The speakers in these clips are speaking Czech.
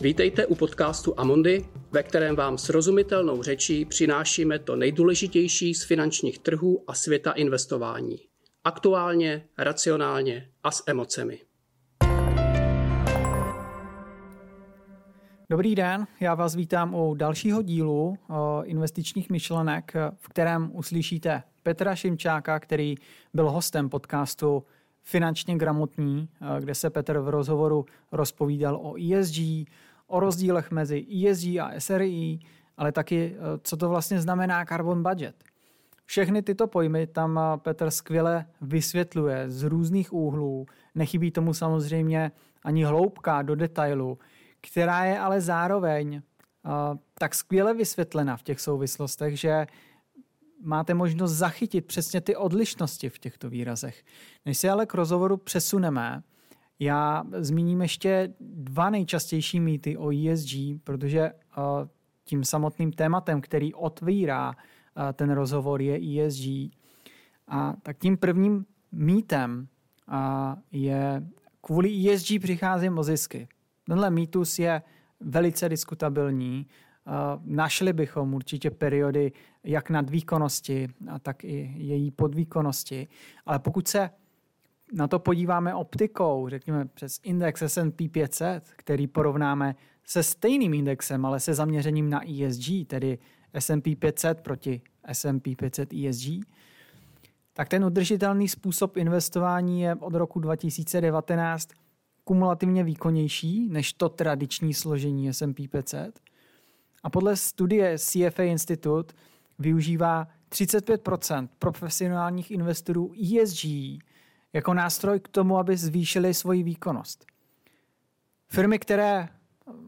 Vítejte u podcastu Amondy, ve kterém vám srozumitelnou řečí přinášíme to nejdůležitější z finančních trhů a světa investování. Aktuálně, racionálně a s emocemi. Dobrý den, já vás vítám u dalšího dílu investičních myšlenek, v kterém uslyšíte Petra Šimčáka, který byl hostem podcastu Finančně gramotní, kde se Petr v rozhovoru rozpovídal o ESG, o rozdílech mezi ESG a SRI, ale taky, co to vlastně znamená carbon budget. Všechny tyto pojmy tam Petr skvěle vysvětluje z různých úhlů. Nechybí tomu samozřejmě ani hloubka do detailu, která je ale zároveň tak skvěle vysvětlena v těch souvislostech, že máte možnost zachytit přesně ty odlišnosti v těchto výrazech. Než se ale k rozhovoru přesuneme, já zmíním ještě dva nejčastější mýty o ESG, protože tím samotným tématem, který otvírá ten rozhovor, je ESG. A tak tím prvním mýtem je kvůli ESG přicházím o zisky. Tenhle mýtus je velice diskutabilní. Našli bychom určitě periody jak nadvýkonnosti, tak i její podvýkonnosti. Ale pokud se na to podíváme optikou, řekněme přes index S&P 500, který porovnáme se stejným indexem, ale se zaměřením na ESG, tedy S&P 500 proti S&P 500 ESG, tak ten udržitelný způsob investování je od roku 2019 kumulativně výkonnější než to tradiční složení S&P 500. A podle studie CFA Institute využívá 35% profesionálních investorů ESG jako nástroj k tomu, aby zvýšili svoji výkonnost. Firmy, které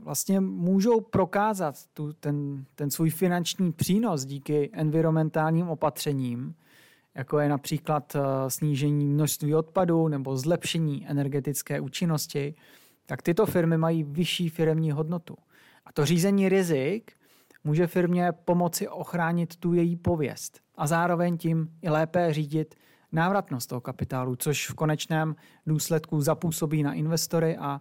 vlastně můžou prokázat tu, ten, ten svůj finanční přínos díky environmentálním opatřením, jako je například eh, snížení množství odpadů nebo zlepšení energetické účinnosti, tak tyto firmy mají vyšší firmní hodnotu. A to řízení rizik může firmě pomoci ochránit tu její pověst a zároveň tím i lépe řídit návratnost toho kapitálu, což v konečném důsledku zapůsobí na investory a,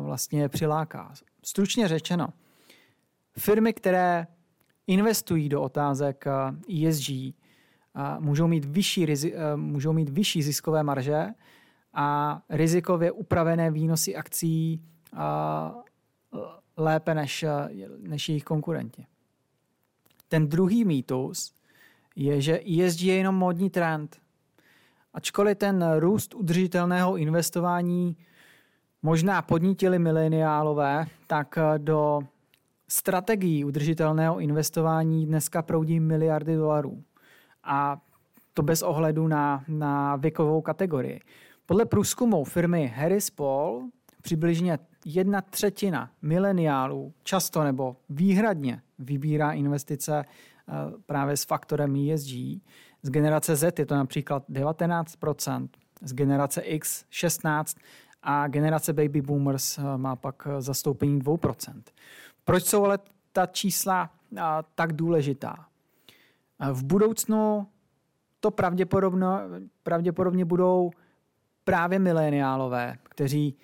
vlastně je přiláká. Stručně řečeno, firmy, které investují do otázek ESG, můžou mít vyšší, můžou mít vyšší ziskové marže a rizikově upravené výnosy akcí lépe než, než jejich konkurenti. Ten druhý mýtus je, že ESG je jenom módní trend. Ačkoliv ten růst udržitelného investování možná podnítili mileniálové, tak do strategií udržitelného investování dneska proudí miliardy dolarů. A to bez ohledu na, na věkovou kategorii. Podle průzkumu firmy Harris Paul přibližně jedna třetina mileniálů často nebo výhradně vybírá investice eh, právě s faktorem ESG. Z generace Z je to například 19%, z generace X 16% a generace baby boomers eh, má pak eh, zastoupení 2%. Proč jsou ale ta čísla tak důležitá? V budoucnu to pravděpodobně, pravděpodobně budou právě mileniálové, kteří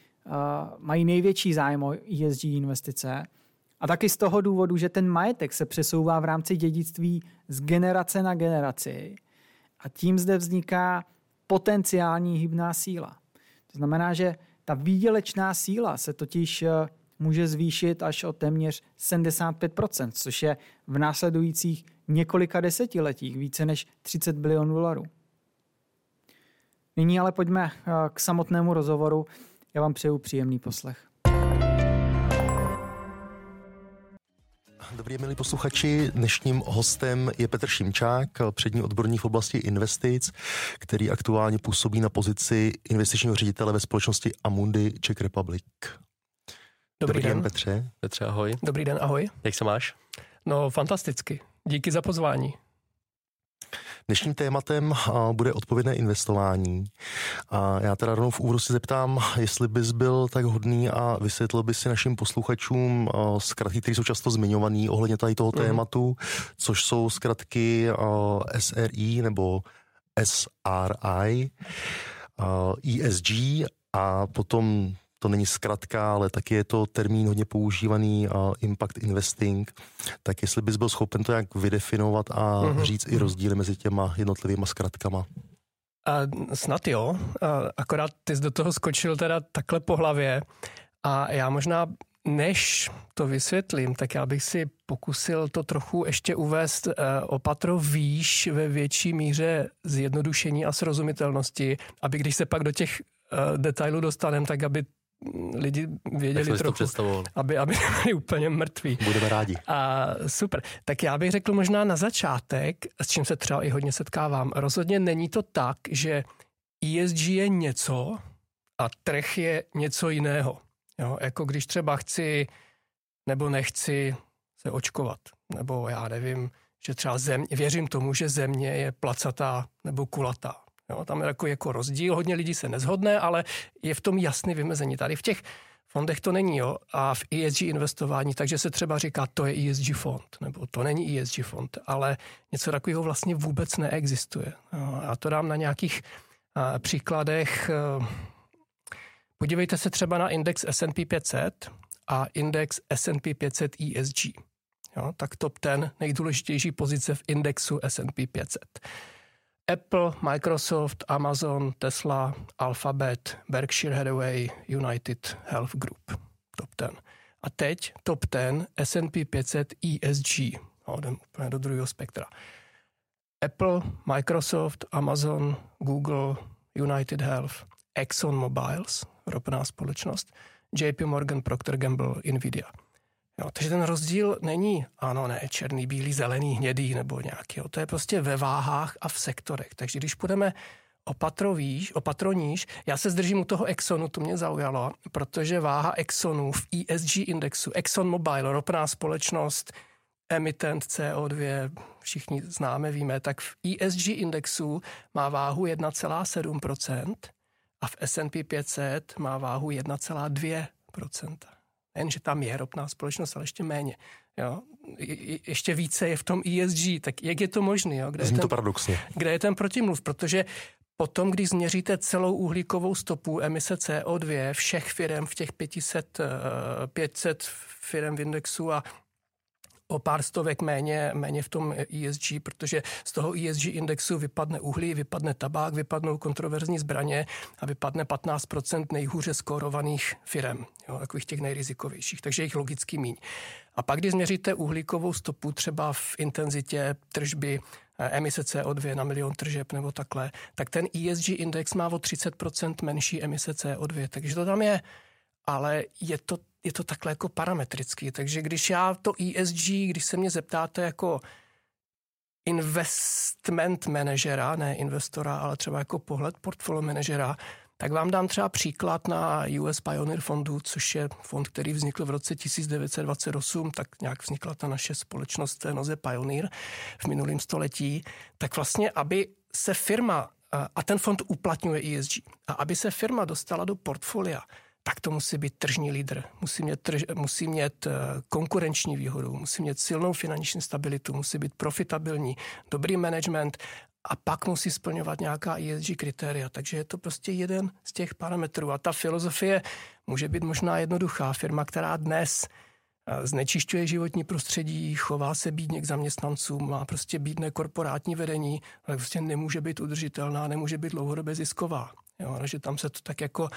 mají největší zájem o ESG investice. A taky z toho důvodu, že ten majetek se přesouvá v rámci dědictví z generace na generaci. A tím zde vzniká potenciální hybná síla. To znamená, že ta výdělečná síla se totiž může zvýšit až o téměř 75%, což je v následujících několika desetiletích více než 30 bilionů dolarů. Nyní ale pojďme eh, k samotnému rozhovoru. Já vám přeju příjemný poslech. Dobrý, milí posluchači, dnešním hostem je Petr Šimčák, přední odborník v oblasti investic, který aktuálně působí na pozici investičního ředitele ve společnosti Amundi Czech Republic. Dobrý, Dobrý den. den, Petře. Petře, ahoj. Dobrý den, ahoj. Jak se máš? No, fantasticky. Díky za pozvání. Dnešním tématem bude odpovědné investování. A já teda rovnou v úvodu si zeptám, jestli bys byl tak hodný a vysvětlil by si našim posluchačům zkratky, které jsou často zmiňované ohledně tady toho mm. tématu, což jsou zkratky SRI nebo SRI, ESG a potom to není zkratka, ale taky je to termín hodně používaný, uh, impact investing, tak jestli bys byl schopen to jak vydefinovat a mm-hmm. říct i rozdíly mezi těma jednotlivými zkratkama. A snad jo, a akorát ty jsi do toho skočil teda takhle po hlavě a já možná než to vysvětlím, tak já bych si pokusil to trochu ještě uvést uh, opatro výš ve větší míře zjednodušení a srozumitelnosti, aby když se pak do těch uh, detailů dostaneme, tak aby lidi věděli trochu, aby, aby byli úplně mrtví. Budeme rádi. A super. Tak já bych řekl možná na začátek, s čím se třeba i hodně setkávám. Rozhodně není to tak, že ESG je něco a trh je něco jiného. Jo, jako když třeba chci nebo nechci se očkovat, nebo já nevím, že třeba země, věřím tomu, že země je placatá nebo kulatá. Jo, tam je jako, jako rozdíl, hodně lidí se nezhodne, ale je v tom jasný vymezení. Tady v těch fondech to není, jo, a v ESG investování, takže se třeba říká, to je ESG fond, nebo to není ESG fond, ale něco takového vlastně vůbec neexistuje. Já to dám na nějakých a, příkladech. A, podívejte se třeba na index S&P 500 a index S&P 500 ESG. Jo, tak top 10 nejdůležitější pozice v indexu S&P 500. Apple, Microsoft, Amazon, Tesla, Alphabet, Berkshire Hathaway, United Health Group. Top 10. A teď top 10 S&P 500 ESG. No, jdem úplně do druhého spektra. Apple, Microsoft, Amazon, Google, United Health, Exxon Mobiles, ropná společnost, JP Morgan, Procter Gamble, Nvidia. Jo, takže ten rozdíl není, ano, ne, černý, bílý, zelený, hnědý nebo nějaký. Jo, to je prostě ve váhách a v sektorech. Takže když půjdeme opatro výš, opatro níž, já se zdržím u toho Exxonu, to mě zaujalo, protože váha Exxonu v ESG indexu, Exxon Mobil, ropná společnost, emitent CO2, všichni známe, víme, tak v ESG indexu má váhu 1,7% a v S&P 500 má váhu 1,2% nejen, že tam je ropná společnost, ale ještě méně. Jo? Je, ještě více je v tom ESG, tak jak je to možné? Jo? Kde, je ten, to paradoxně. kde je ten protimluv? Protože Potom, když změříte celou uhlíkovou stopu emise CO2 všech firm v těch 500, 500 firm v indexu a o pár stovek méně, méně v tom ESG, protože z toho ESG indexu vypadne uhlí, vypadne tabák, vypadnou kontroverzní zbraně a vypadne 15% nejhůře skórovaných firm, jo, takových těch nejrizikovějších, takže jich logicky míň. A pak, když změříte uhlíkovou stopu třeba v intenzitě tržby eh, emise CO2 na milion tržeb nebo takhle, tak ten ESG index má o 30% menší emise CO2, takže to tam je ale je to, je to takhle jako parametrický. Takže když já to ESG, když se mě zeptáte jako investment manažera, ne investora, ale třeba jako pohled portfolio manažera, tak vám dám třeba příklad na US Pioneer fondu, což je fond, který vznikl v roce 1928, tak nějak vznikla ta naše společnost noze Pioneer v minulém století. Tak vlastně, aby se firma, a ten fond uplatňuje ESG, a aby se firma dostala do portfolia tak to musí být tržní lídr. Musí mít, trž, musí mít eh, konkurenční výhodu, musí mít silnou finanční stabilitu, musí být profitabilní, dobrý management a pak musí splňovat nějaká ESG kritéria. Takže je to prostě jeden z těch parametrů. A ta filozofie může být možná jednoduchá. Firma, která dnes eh, znečišťuje životní prostředí, chová se bídně k zaměstnancům, má prostě bídné korporátní vedení, ale prostě nemůže být udržitelná, nemůže být dlouhodobě zisková. Jo, že tam se to tak jako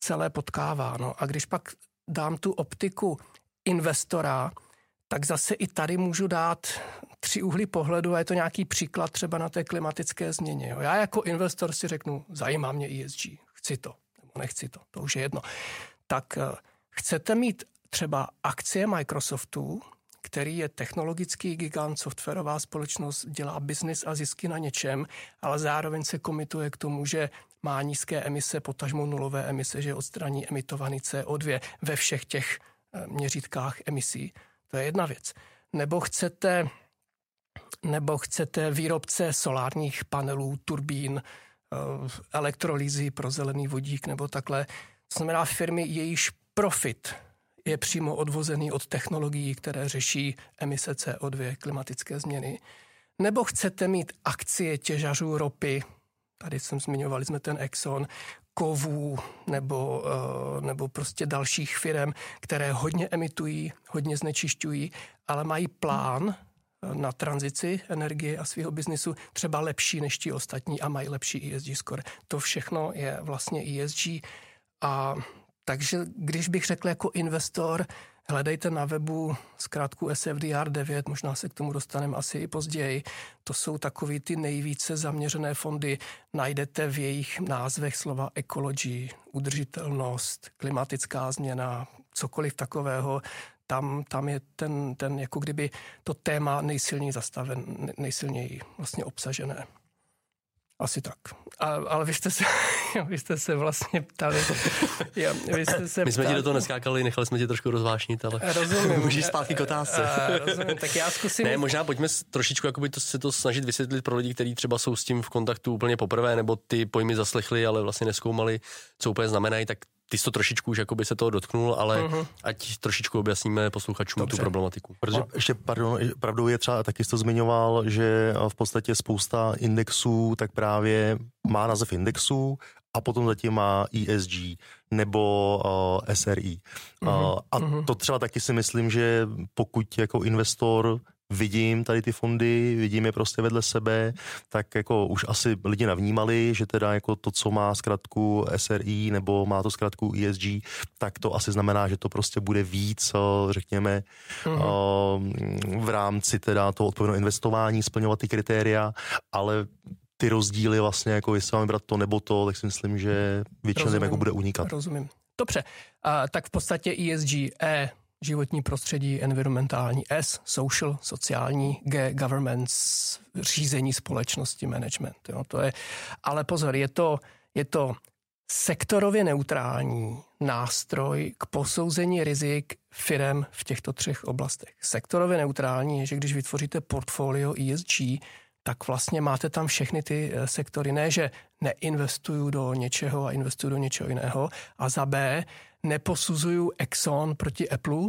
celé potkává. No a když pak dám tu optiku investora, tak zase i tady můžu dát tři úhly pohledu a je to nějaký příklad třeba na té klimatické změně. Jo. Já jako investor si řeknu, zajímá mě ESG, chci to, nebo nechci to, to už je jedno. Tak eh, chcete mít třeba akcie Microsoftu, který je technologický gigant, softwarová společnost, dělá biznis a zisky na něčem, ale zároveň se komituje k tomu, že má nízké emise, potažmo nulové emise, že odstraní emitovaný CO2 ve všech těch eh, měřítkách emisí. To je jedna věc. Nebo chcete, nebo chcete výrobce solárních panelů, turbín, eh, elektrolýzy pro zelený vodík nebo takhle. To znamená firmy, jejíž profit je přímo odvozený od technologií, které řeší emise CO2, klimatické změny. Nebo chcete mít akcie těžařů ropy, tady jsem zmiňovali jsme ten Exxon, kovů nebo, eh, nebo prostě dalších firm, které hodně emitují, hodně znečišťují, ale mají plán eh, na tranzici energie a svého biznisu třeba lepší než ti ostatní a mají lepší ESG score. To všechno je vlastně ESG. A takže když bych řekl jako investor, Hledejte na webu zkrátku SFDR 9, možná se k tomu dostaneme asi i později. To jsou takový ty nejvíce zaměřené fondy. Najdete v jejich názvech slova ecology, udržitelnost, klimatická změna, cokoliv takového. Tam, tam je ten, ten, jako kdyby to téma nejsilněji zastaven, nejsilněji vlastně obsažené. Asi tak. A, ale vy jste, se, vy jste se vlastně ptali. Jo, vy jste se My jsme ptali, ti do toho neskákali, nechali jsme tě trošku rozvášnit, ale rozumím. můžeš zpátky k otázce. A, rozumím, tak já zkusím. Ne, možná pojďme trošičku jakoby to, se to snažit vysvětlit pro lidi, kteří třeba jsou s tím v kontaktu úplně poprvé, nebo ty pojmy zaslechli, ale vlastně neskoumali, co úplně znamenají, tak ty jsi to trošičku už jakoby se toho dotknul, ale uh-huh. ať trošičku objasníme posluchačům Dobře. tu problematiku. Protože ještě, pardon, pravdou je třeba, taky jsi to zmiňoval, že v podstatě spousta indexů tak právě má název indexu a potom zatím má ESG nebo uh, SRI. Uh-huh. Uh, a uh-huh. to třeba taky si myslím, že pokud jako investor vidím tady ty fondy, vidím je prostě vedle sebe, tak jako už asi lidi navnímali, že teda jako to, co má zkratku SRI nebo má to zkratku ESG, tak to asi znamená, že to prostě bude víc, řekněme, mm-hmm. v rámci teda toho odpovědného investování, splňovat ty kritéria, ale ty rozdíly vlastně, jako jestli máme brát to nebo to, tak si myslím, že většina jako bude unikat. Rozumím. Dobře, a, tak v podstatě ESG, E, životní prostředí, environmentální, S, social, sociální, G, governments, řízení společnosti, management. Jo, to je, ale pozor, je to, je to sektorově neutrální nástroj k posouzení rizik firem v těchto třech oblastech. Sektorově neutrální je, že když vytvoříte portfolio ESG, tak vlastně máte tam všechny ty eh, sektory. Ne, že neinvestuju do něčeho a investuju do něčeho jiného. A za B, neposuzuju Exxon proti Apple,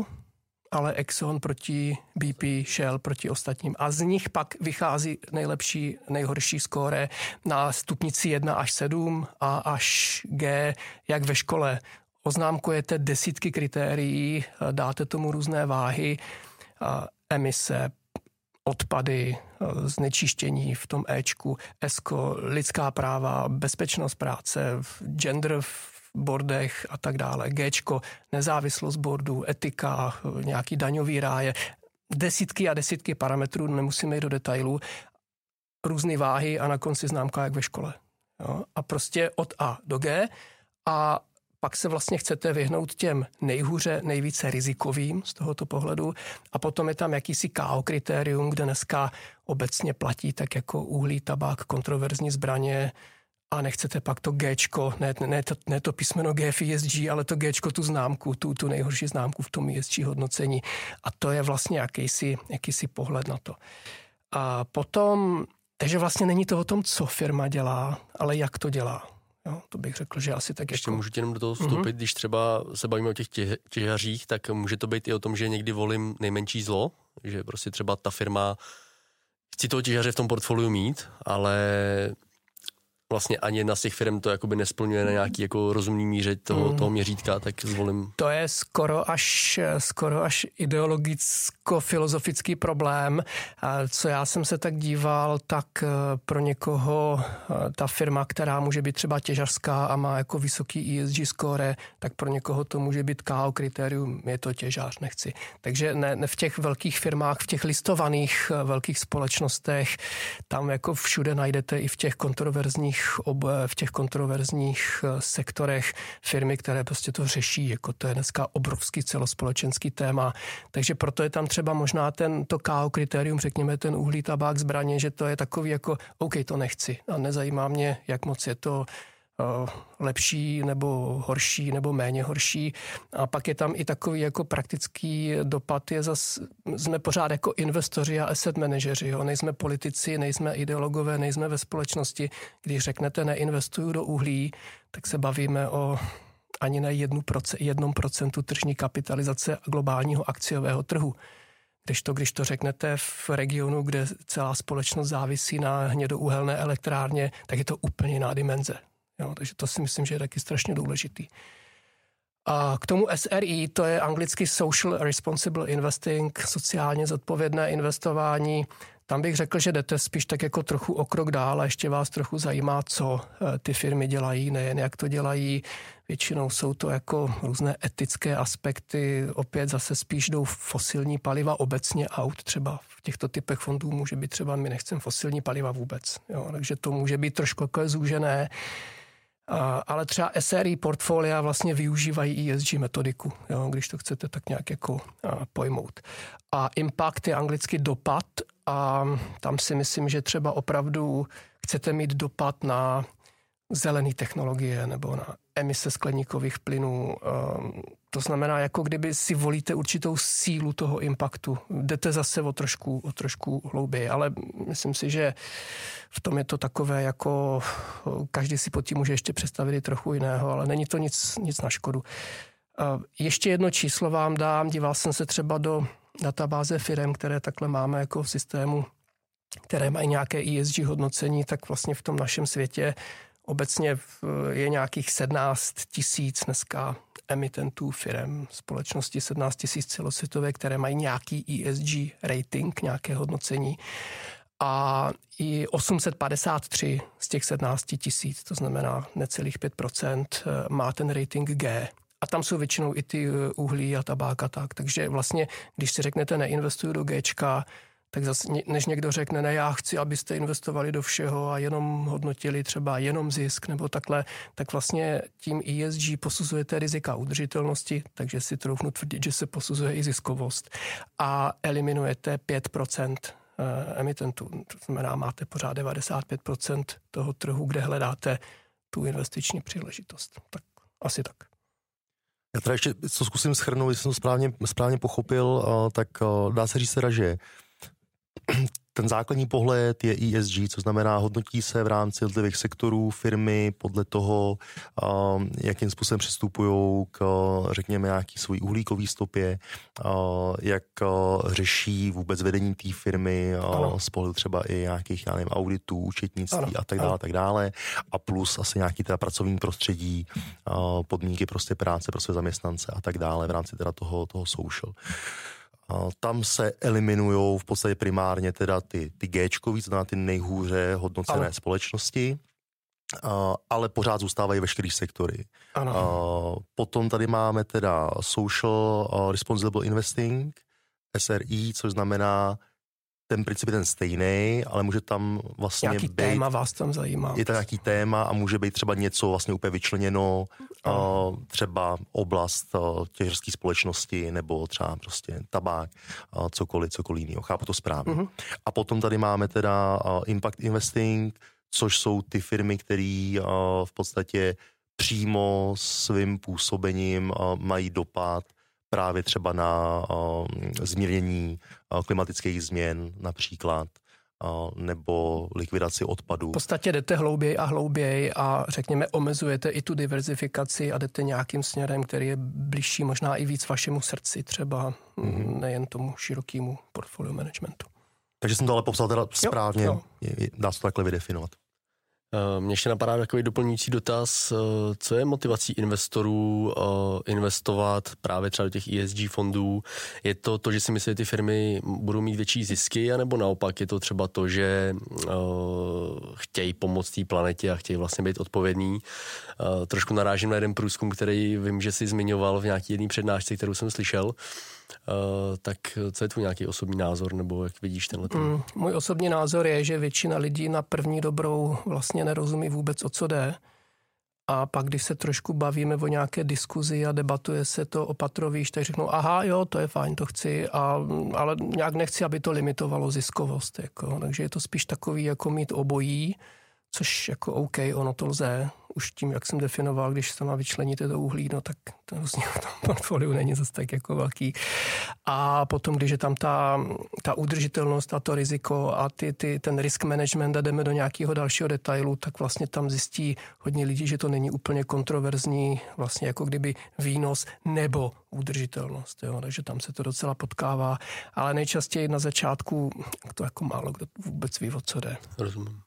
ale Exxon proti BP, Shell proti ostatním. A z nich pak vychází nejlepší, nejhorší skóre na stupnici 1 až 7 a až G, jak ve škole. Oznámkujete desítky kritérií, dáte tomu různé váhy, emise, odpady, znečištění v tom Ečku, ESCO, lidská práva, bezpečnost práce, gender v bordech a tak dále. Gčko, nezávislost bordu, etika, nějaký daňový ráje, desítky a desítky parametrů, nemusíme jít do detailů, různé váhy a na konci známka jak ve škole. Jo? A prostě od A do G a pak se vlastně chcete vyhnout těm nejhůře, nejvíce rizikovým z tohoto pohledu a potom je tam jakýsi KO kritérium, kde dneska obecně platí tak jako uhlí, tabák, kontroverzní zbraně, a nechcete pak to Gčko, ne, ne, to, ne to písmeno G v ESG, ale to Gčko, tu známku, tu, tu nejhorší známku v tom ESG hodnocení. A to je vlastně jakýsi, jakýsi pohled na to. A potom, takže vlastně není to o tom, co firma dělá, ale jak to dělá. Jo, to bych řekl, že asi tak Ještě jako... můžu jenom do toho vstoupit, mm-hmm. když třeba se bavíme o těch tě, těžařích, tak může to být i o tom, že někdy volím nejmenší zlo, že prostě třeba ta firma chci toho těžaře v tom portfoliu mít, ale vlastně ani jedna z těch firm to jakoby nesplňuje na nějaký jako rozumný míře toho, mm. toho měřítka, tak zvolím. To je skoro až, skoro až ideologicko-filozofický problém. Co já jsem se tak díval, tak eh, pro někoho eh, ta firma, která může být třeba těžařská a má jako vysoký ESG score, tak pro někoho to může být KO kritérium, je to těžář, nechci. Takže ne, ne v těch velkých firmách, v těch listovaných eh, velkých společnostech, tam jako všude najdete i v těch kontroverzních těch, ob, v těch kontroverzních eh, sektorech firmy, které prostě to řeší, jako to je dneska obrovský celospolečenský téma. Takže proto je tam třeba možná ten, to KO kritérium, řekněme ten uhlí, tabák, zbraně, že to je takový jako, OK, to nechci a nezajímá mě, jak moc je to lepší nebo horší nebo méně horší. A pak je tam i takový jako praktický dopad, je zas, jsme pořád jako investoři a asset manažeři, jo? nejsme politici, nejsme ideologové, nejsme ve společnosti. Když řeknete neinvestuju do uhlí, tak se bavíme o ani na jednom procentu tržní kapitalizace globálního akciového trhu. Když to, když to řeknete v regionu, kde celá společnost závisí na hnědouhelné elektrárně, tak je to úplně jiná dimenze. Jo, takže to si myslím, že je taky strašně důležitý. A k tomu SRI, to je anglicky Social Responsible Investing, sociálně zodpovědné investování. Tam bych řekl, že jdete spíš tak jako trochu o krok dál a ještě vás trochu zajímá, co eh, ty firmy dělají, nejen jak to dělají. Většinou jsou to jako různé etické aspekty, opět zase spíš jdou fosilní paliva obecně aut, třeba v těchto typech fondů může být třeba, my nechceme fosilní paliva vůbec, jo, takže to může být trošku jako zúžené. Ale třeba SRI portfolia vlastně využívají ESG metodiku, jo, když to chcete tak nějak jako pojmout. A impact je anglicky dopad a tam si myslím, že třeba opravdu chcete mít dopad na zelené technologie nebo na emise skleníkových plynů. To znamená, jako kdyby si volíte určitou sílu toho impaktu. Jdete zase o trošku, o trošku hlouběji, ale myslím si, že v tom je to takové, jako každý si pod tím může ještě představit i trochu jiného, ale není to nic, nic na škodu. Ještě jedno číslo vám dám. Díval jsem se třeba do databáze firm, které takhle máme jako v systému, které mají nějaké ESG hodnocení, tak vlastně v tom našem světě Obecně je nějakých 17 tisíc dneska emitentů firm společnosti 17 tisíc celosvětové, které mají nějaký ESG rating, nějaké hodnocení. A i 853 z těch 17 tisíc, to znamená necelých 5%, má ten rating G. A tam jsou většinou i ty uhlí a tabák a tak. Takže vlastně, když si řeknete neinvestuju do Gčka, tak zase, než někdo řekne, ne, já chci, abyste investovali do všeho a jenom hodnotili třeba jenom zisk nebo takhle, tak vlastně tím ESG posuzujete rizika udržitelnosti, takže si troufnu tvrdit, že se posuzuje i ziskovost a eliminujete 5% eh, emitentů. To znamená, máte pořád 95% toho trhu, kde hledáte tu investiční příležitost. Tak asi tak. Já teda ještě co zkusím schrnout, jestli jsem to správně, správně pochopil, eh, tak eh, dá se říct teda, že ten základní pohled je ESG, co znamená hodnotí se v rámci jednotlivých sektorů firmy podle toho, um, jakým způsobem přistupují k, řekněme, nějaký svůj uhlíkový stopě, uh, jak uh, řeší vůbec vedení té firmy uh, z pohledu třeba i nějakých, já nevím, auditů, účetnictví ano. a tak dále, a tak dále. A plus asi nějaký teda pracovní prostředí, podmínky prostě práce pro své zaměstnance a tak dále v rámci teda toho, toho social. Tam se eliminují v podstatě primárně teda ty, ty Gčkový, to znamená ty nejhůře hodnocené ano. společnosti, ale pořád zůstávají veškerý sektory. Ano. Potom tady máme teda Social Responsible Investing, SRI, což znamená ten princip je ten stejný, ale může tam vlastně Jaký být... téma vás tam zajímá? Je to nějaký téma a může být třeba něco vlastně úplně vyčleněno, uh, třeba oblast uh, těžerské společnosti nebo třeba prostě tabák, uh, cokoliv, cokoliv jiného. Chápu to správně. Uh-huh. A potom tady máme teda uh, impact investing, což jsou ty firmy, které uh, v podstatě přímo svým působením uh, mají dopad právě třeba na uh, zmírnění uh, klimatických změn například uh, nebo likvidaci odpadů. V podstatě jdete hlouběji a hlouběji a řekněme omezujete i tu diverzifikaci a jdete nějakým směrem, který je blížší možná i víc vašemu srdci třeba, mm-hmm. nejen tomu širokému portfolio managementu. Takže jsem to ale popsal teda správně, jo, jo. dá se to takhle vydefinovat. Eh, mně ještě napadá takový doplňující dotaz, eh, co je motivací investorů eh, investovat právě třeba do těch ESG fondů? Je to to, že si myslí, že ty firmy budou mít větší zisky, anebo naopak je to třeba to, že chtějí pomoct té planetě a chtějí vlastně být odpovědní? Trošku narážím na jeden průzkum, který vím, že si zmiňoval v nějaký jedné přednášce, kterou jsem slyšel. Uh, tak co je tvůj nějaký osobní názor, nebo jak vidíš tenhle? Ten? Mm, můj osobní názor je, že většina lidí na první dobrou vlastně nerozumí vůbec, o co jde. A pak, když se trošku bavíme o nějaké diskuzi a debatuje se to o patrovíš, tak řeknou, aha, jo, to je fajn, to chci, a, ale nějak nechci, aby to limitovalo ziskovost. Jako. Takže je to spíš takový, jako mít obojí, což jako OK, ono to lze, už tím, jak jsem definoval, když sama vyčleníte to uhlí, no tak to vlastně v tom portfoliu není zase tak jako velký. A potom, když je tam ta, ta udržitelnost a to riziko a ty, ty, ten risk management a jdeme do nějakého dalšího detailu, tak vlastně tam zjistí hodně lidí, že to není úplně kontroverzní, vlastně jako kdyby výnos nebo udržitelnost. Jo? Takže tam se to docela potkává, ale nejčastěji na začátku to jako málo kdo vůbec ví, o co jde. Rozumím.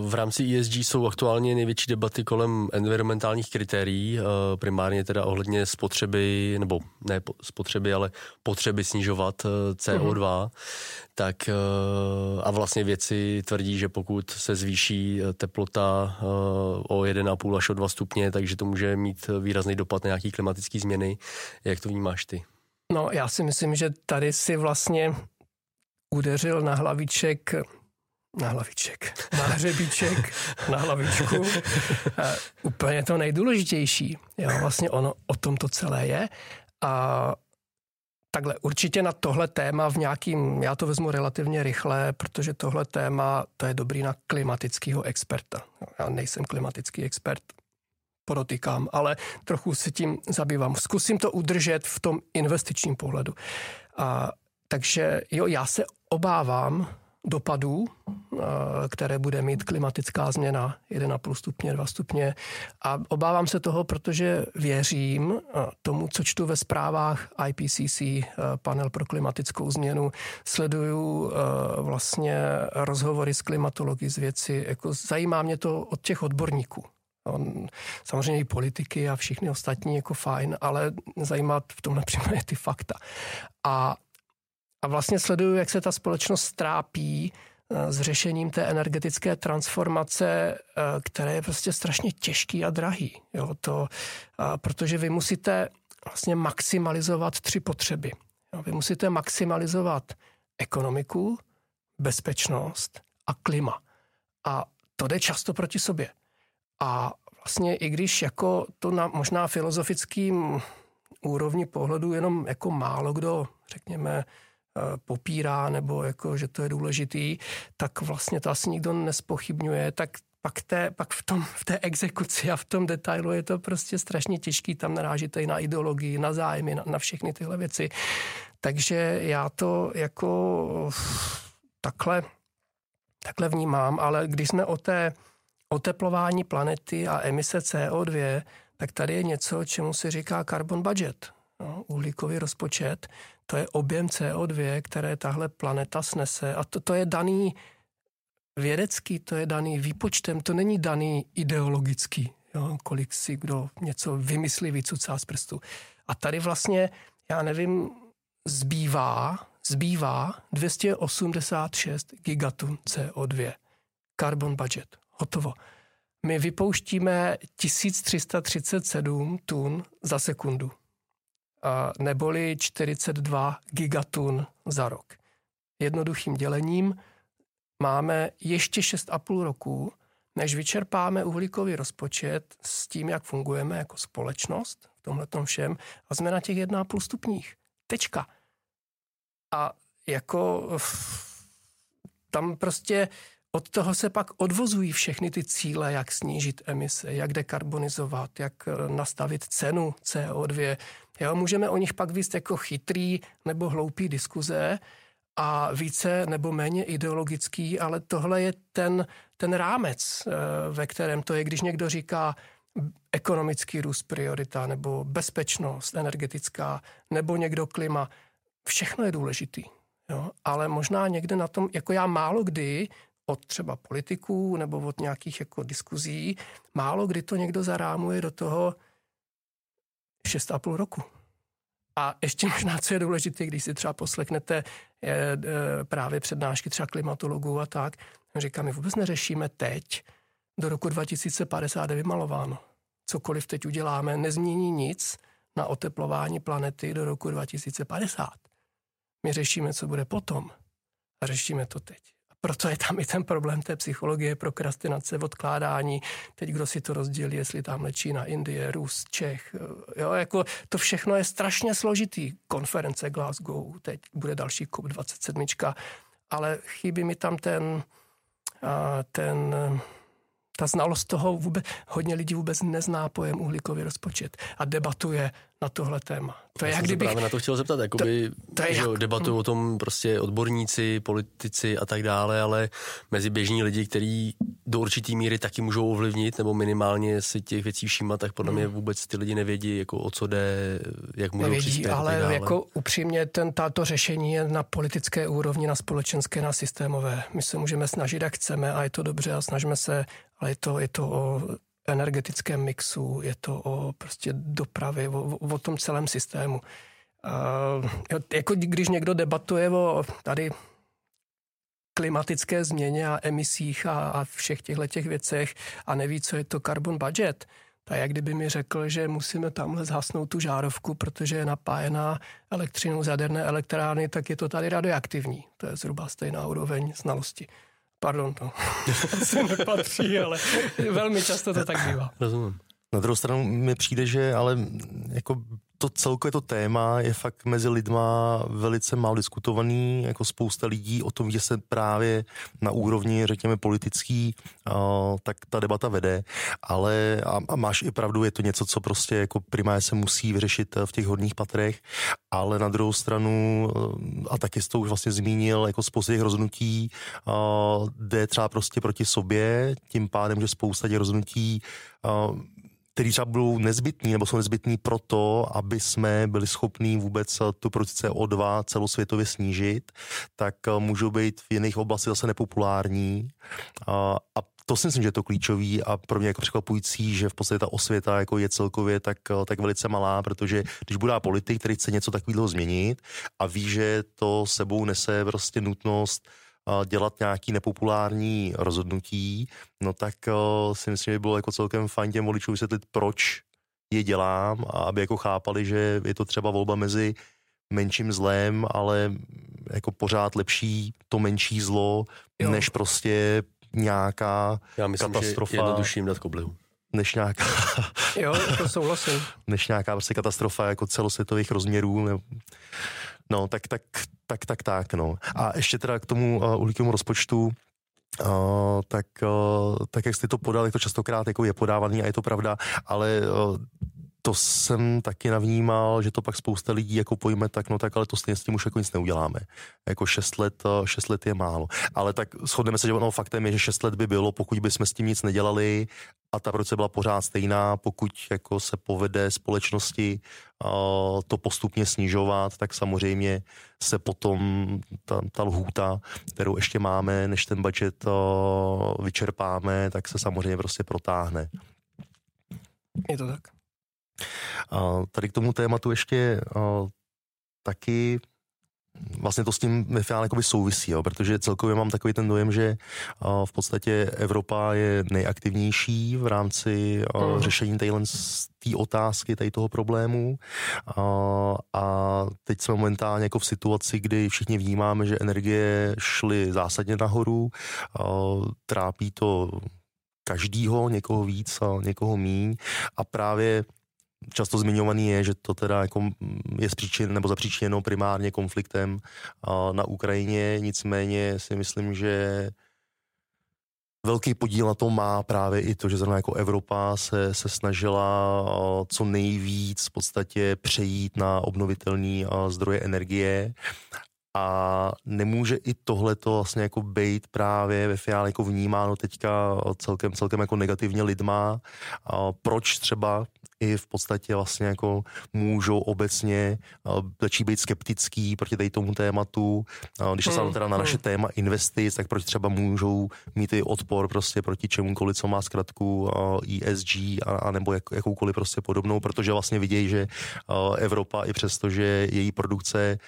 v rámci ESG jsou aktuálně největší debaty kolem environmentálních kritérií, eh, primárně teda ohledně spotřeby, nebo ne spotřeby, ale potřeby snižovat eh, CO2. Uh-huh. Tak a vlastně věci tvrdí, že pokud se zvýší teplota o 1,5 až o 2 stupně, takže to může mít výrazný dopad na nějaký klimatické změny. Jak to vnímáš ty? No, já si myslím, že tady si vlastně udeřil na hlaviček na hlaviček, na hřebíček, na hlavičku. Uh, úplně to nejdůležitější. Jo, vlastně ono o tom to celé je. A takhle, určitě na tohle téma v nějakým, já to vezmu relativně rychle, protože tohle téma, to je dobrý na klimatického experta. Já nejsem klimatický expert, podotýkám, ale trochu se tím zabývám. Zkusím to udržet v tom investičním pohledu. A, takže jo, já se obávám, dopadů, eh, které bude mít klimatická změna 1,5 stupně, 2 stupně. A obávám se toho, protože věřím eh, tomu, co čtu ve zprávách IPCC, eh, panel pro klimatickou změnu, sleduju vlastně rozhovory s klimatology z věci, jako zajímá mě to od těch odborníků. On, samozřejmě i politiky a všichni ostatní jako fajn, ale zajímá v tomhle případě ty fakta. A a vlastně sleduju, jak se ta společnost trápí eh, s řešením té energetické transformace, eh, které je prostě strašně těžký a drahý. Jo, to, protože vy musíte vlastně maximalizovat tři potřeby. Vy musíte maximalizovat ekonomiku, bezpečnost a klima. A to jde často proti sobě. A vlastně i když jako to na možná filozofickým úrovni pohledu jenom jako málo kdo, řekněme, popírá nebo jako, že to je důležitý, tak vlastně to asi nikdo nespochybňuje, tak pak, té, pak v, tom, v té exekuci a v tom detailu je to prostě strašně těžký, tam narážíte i na ideologii, na zájmy, na, na všechny tyhle věci. Takže já to jako takhle, takhle vnímám, ale když jsme o té oteplování planety a emise CO2, tak tady je něco, čemu se říká carbon budget, no, uhlíkový rozpočet, to je objem CO2, které tahle planeta snese a to, to je daný vědecký, to je daný výpočtem, to není daný ideologický, jo, kolik si kdo něco vymyslí, vycucá z prstu. A tady vlastně, já nevím, zbývá, zbývá 286 gigatun CO2. Carbon budget. Hotovo. My vypouštíme 1337 tun za sekundu neboli 42 gigatun za rok. Jednoduchým dělením máme ještě 6,5 roku, než vyčerpáme uhlíkový rozpočet s tím, jak fungujeme jako společnost v tomhle všem a jsme na těch 1,5 stupních. Tečka. A jako tam prostě od toho se pak odvozují všechny ty cíle, jak snížit emise, jak dekarbonizovat, jak nastavit cenu CO2, Jo, můžeme o nich pak víc jako chytrý nebo hloupý diskuze a více nebo méně ideologický, ale tohle je ten, ten rámec, eh, ve kterém to je, když někdo říká ekonomický růst priorita nebo bezpečnost energetická nebo někdo klima. Všechno je důležitý. Jo? Ale možná někde na tom, jako já málo kdy od třeba politiků nebo od nějakých jako diskuzí, málo kdy to někdo zarámuje do toho, 6,5 roku. A ještě možná, co je důležité, když si třeba poslechnete je, e, právě přednášky třeba klimatologů a tak, říká, my vůbec neřešíme teď, do roku 2050 je vymalováno. Cokoliv teď uděláme, nezmění nic na oteplování planety do roku 2050. My řešíme, co bude potom. A řešíme to teď proto je tam i ten problém té psychologie, prokrastinace, odkládání. Teď kdo si to rozdělí, jestli tam Čína, Indie, Rus, Čech. Jo, jako to všechno je strašně složitý. Konference Glasgow, teď bude další COP27, ale chybí mi tam ten, ten ta znalost toho vůbec, hodně lidí vůbec nezná pojem uhlíkový rozpočet a debatuje na tohle téma. To je Já jak kdybych... právě na to chtěl zeptat, jakoby, to, to je že jak... debatují o tom prostě odborníci, politici a tak dále, ale mezi běžní lidi, kteří do určitý míry taky můžou ovlivnit, nebo minimálně si těch věcí všímat, tak podle mě hmm. vůbec ty lidi nevědí, jako o co jde, jak můžou nevědí, přispět. Ale dále. jako upřímně ten, tato řešení je na politické úrovni, na společenské, na systémové. My se můžeme snažit, jak chceme a je to dobře a snažíme se, ale je to, je to o energetickém mixu, je to o prostě dopravě, o, o tom celém systému. Uh, jako když někdo debatuje o tady klimatické změně a emisích a, a všech těchto těch věcech a neví, co je to carbon budget, tak jak kdyby mi řekl, že musíme tamhle zhasnout tu žárovku, protože je napájená elektřinou z jaderné elektrárny, tak je to tady radioaktivní. To je zhruba stejná úroveň znalosti. Pardon, to se nepatří, ale velmi často to tak bývá. Rozumím. Na druhou stranu mi přijde, že ale jako to celkové to téma je fakt mezi lidma velice málo diskutovaný, jako spousta lidí o tom, že se právě na úrovni, řekněme, politický, tak ta debata vede, ale a, a máš i pravdu, je to něco, co prostě jako primárně se musí vyřešit v těch hodních patrech, ale na druhou stranu, a taky jsi to už vlastně zmínil, jako spousta těch rozhodnutí jde třeba prostě proti sobě, tím pádem, že spousta těch rozhodnutí který třeba budou nezbytní nebo jsou nezbytní proto, aby jsme byli schopní vůbec tu produkci CO2 celosvětově snížit, tak eh, můžou být v jiných oblastech zase nepopulární. A, a to si myslím, že je to klíčový a pro mě jako překvapující, že v podstatě ta osvěta jako je celkově tak, eh, tak velice malá, protože když bude politik, který chce něco takového změnit a ví, že to sebou nese prostě nutnost dělat nějaký nepopulární rozhodnutí, no tak si myslím, že by bylo jako celkem fajn těm voličům vysvětlit, proč je dělám a aby jako chápali, že je to třeba volba mezi menším zlem, ale jako pořád lepší to menší zlo, jo. než prostě nějaká Já myslím, katastrofa. Že jednodušším dát koblihu než nějaká... jo, to souhlasím. než nějaká prostě katastrofa jako celosvětových rozměrů. No, tak, tak, tak, tak, tak, no. A ještě teda k tomu uh, uhlíkovému rozpočtu, Uh, tak, uh, tak jak jste to podal, jak to častokrát jako je podávaný a je to pravda, ale uh, to jsem taky navnímal, že to pak spousta lidí jako pojme tak, no tak, ale to stejně s tím už jako nic neuděláme. Jako 6 let, 6 let je málo. Ale tak shodneme se, že no, faktem je, že 6 let by bylo, pokud by jsme s tím nic nedělali a ta proce byla pořád stejná, pokud jako se povede společnosti uh, to postupně snižovat, tak samozřejmě se potom ta, ta lhůta, kterou ještě máme, než ten budget uh, vyčerpáme, tak se samozřejmě prostě protáhne. Je to tak. Uh, tady k tomu tématu ještě taky vlastně to s tím ve finále souvisí, jo, protože celkově mám takový ten dojem, že uh, v podstatě Evropa je nejaktivnější v rámci uh, uh. řešení té otázky, tady toho problému. Uh, a teď jsme momentálně jako v situaci, kdy všichni vnímáme, že energie šly zásadně nahoru, uh, trápí to každýho, někoho víc a někoho míň. A právě často zmiňovaný je, že to teda jako je zpříčin, nebo zapříčiněno primárně konfliktem na Ukrajině, nicméně si myslím, že Velký podíl na tom má právě i to, že zrovna jako Evropa se, se snažila co nejvíc v podstatě přejít na obnovitelné zdroje energie a nemůže i tohle to vlastně jako být právě ve finále jako vnímáno teďka celkem, celkem jako negativně lidma. Proč třeba i v podstatě vlastně jako můžou obecně začít být skeptický proti tady tomu tématu. Když se hmm, teda na naše hmm. téma investic, tak proč třeba můžou mít i odpor prostě proti čemukoliv, co má zkratku ESG a, a nebo jak, jakoukoliv prostě podobnou, protože vlastně vidějí, že Evropa i přesto, že její produkce,